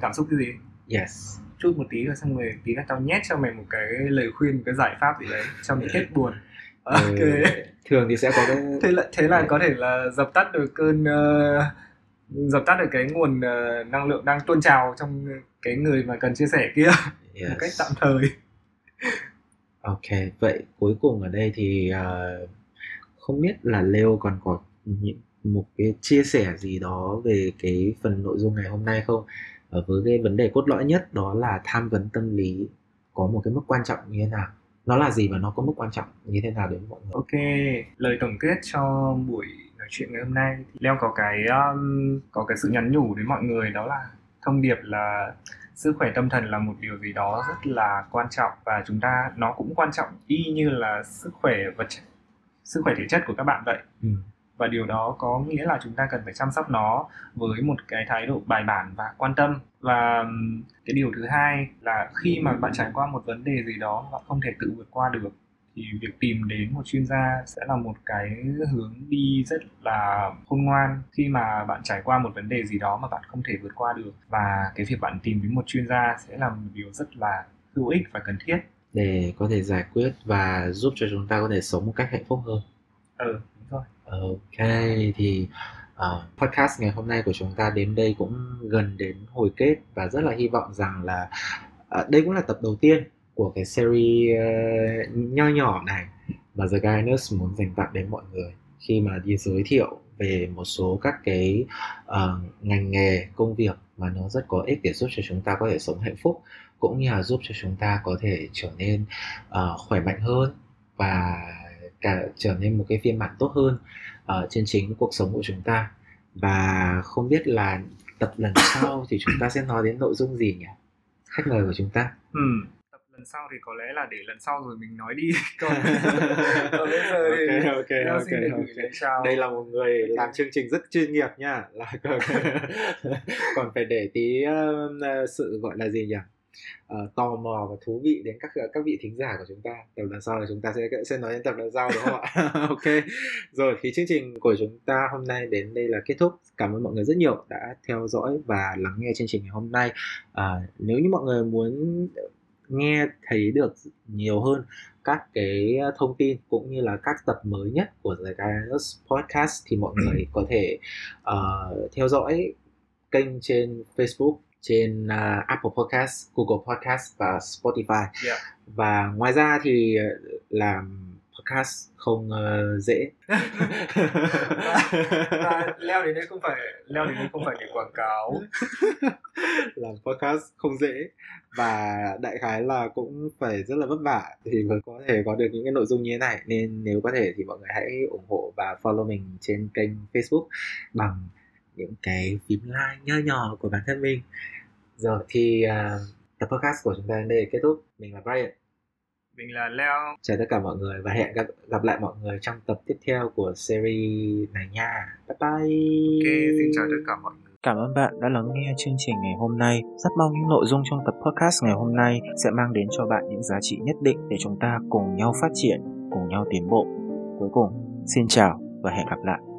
cảm xúc cái gì? Yes. Chút một tí rồi xong rồi tí là tao nhét cho mày một cái lời khuyên một cái giải pháp gì đấy cho mày hết buồn. Ok. Ừ, thường thì sẽ có cái thế là thế là có thể là dập tắt được cơn ờ, dập tắt được cái nguồn ờ, năng lượng đang tuôn trào trong cái người mà cần chia sẻ kia một cách yes. tạm thời. Ok, vậy cuối cùng ở đây thì ờ, không biết là Leo còn có những một cái chia sẻ gì đó về cái phần nội dung ngày hôm nay không? Ở với cái vấn đề cốt lõi nhất đó là tham vấn tâm lý có một cái mức quan trọng như thế nào? Nó là gì và nó có mức quan trọng như thế nào đến mọi người? ok lời tổng kết cho buổi nói chuyện ngày hôm nay thì leo có cái um, có cái sự nhắn nhủ đến mọi người đó là thông điệp là sức khỏe tâm thần là một điều gì đó rất là quan trọng và chúng ta nó cũng quan trọng y như là sức khỏe vật chất sức khỏe thể chất của các bạn vậy. Ừ. và điều đó có nghĩa là chúng ta cần phải chăm sóc nó với một cái thái độ bài bản và quan tâm. Và cái điều thứ hai là khi mà bạn trải qua một vấn đề gì đó mà không thể tự vượt qua được thì việc tìm đến một chuyên gia sẽ là một cái hướng đi rất là khôn ngoan. Khi mà bạn trải qua một vấn đề gì đó mà bạn không thể vượt qua được và cái việc bạn tìm đến một chuyên gia sẽ là một điều rất là hữu ích và cần thiết để có thể giải quyết và giúp cho chúng ta có thể sống một cách hạnh phúc hơn. Ừ đúng rồi. Ok thì uh, podcast ngày hôm nay của chúng ta đến đây cũng gần đến hồi kết và rất là hy vọng rằng là uh, đây cũng là tập đầu tiên của cái series uh, nho nhỏ này mà The Guiders muốn dành tặng đến mọi người. Khi mà đi giới thiệu về một số các cái uh, ngành nghề công việc mà nó rất có ích để giúp cho chúng ta có thể sống hạnh phúc cũng như là giúp cho chúng ta có thể trở nên uh, khỏe mạnh hơn và cả trở nên một cái phiên bản tốt hơn uh, trên chính cuộc sống của chúng ta. Và không biết là tập lần sau thì chúng ta sẽ nói đến nội dung gì nhỉ? Khách mời của chúng ta. Ừ tập lần sau thì có lẽ là để lần sau rồi mình nói đi. Còn, còn bây giờ thì ok ok ok, okay. đây là một người làm chương trình rất chuyên nghiệp nha. Là còn phải để tí uh, sự gọi là gì nhỉ uh, tò mò và thú vị đến các các vị thính giả của chúng ta. Tập lần sau là chúng ta sẽ sẽ nói đến tập lần sau đúng không ạ? Ok. Rồi thì chương trình của chúng ta hôm nay đến đây là kết thúc. Cảm ơn mọi người rất nhiều đã theo dõi và lắng nghe chương trình ngày hôm nay. Uh, nếu như mọi người muốn nghe thấy được nhiều hơn các cái thông tin cũng như là các tập mới nhất của The Guidance Podcast thì mọi người có thể uh, theo dõi kênh trên Facebook trên uh, Apple Podcast, Google Podcast và Spotify. Yeah. Và ngoài ra thì làm podcast không uh, dễ. và, leo đến đây không phải leo đến đây không phải để quảng cáo. làm podcast không dễ và đại khái là cũng phải rất là vất vả thì mới có thể có được những cái nội dung như thế này nên nếu có thể thì mọi người hãy ủng hộ và follow mình trên kênh Facebook bằng những cái phím like nho nhỏ của bản thân mình. Rồi thì uh, tập podcast của chúng ta đến đây kết thúc. Mình là Brian. Mình là Leo. Chào tất cả mọi người và hẹn gặp gặp lại mọi người trong tập tiếp theo của series này nha. Bye bye. Ok xin chào tất cả mọi người. Cảm ơn bạn đã lắng nghe chương trình ngày hôm nay. Rất mong những nội dung trong tập podcast ngày hôm nay sẽ mang đến cho bạn những giá trị nhất định để chúng ta cùng nhau phát triển, cùng nhau tiến bộ. Cuối cùng, xin chào và hẹn gặp lại.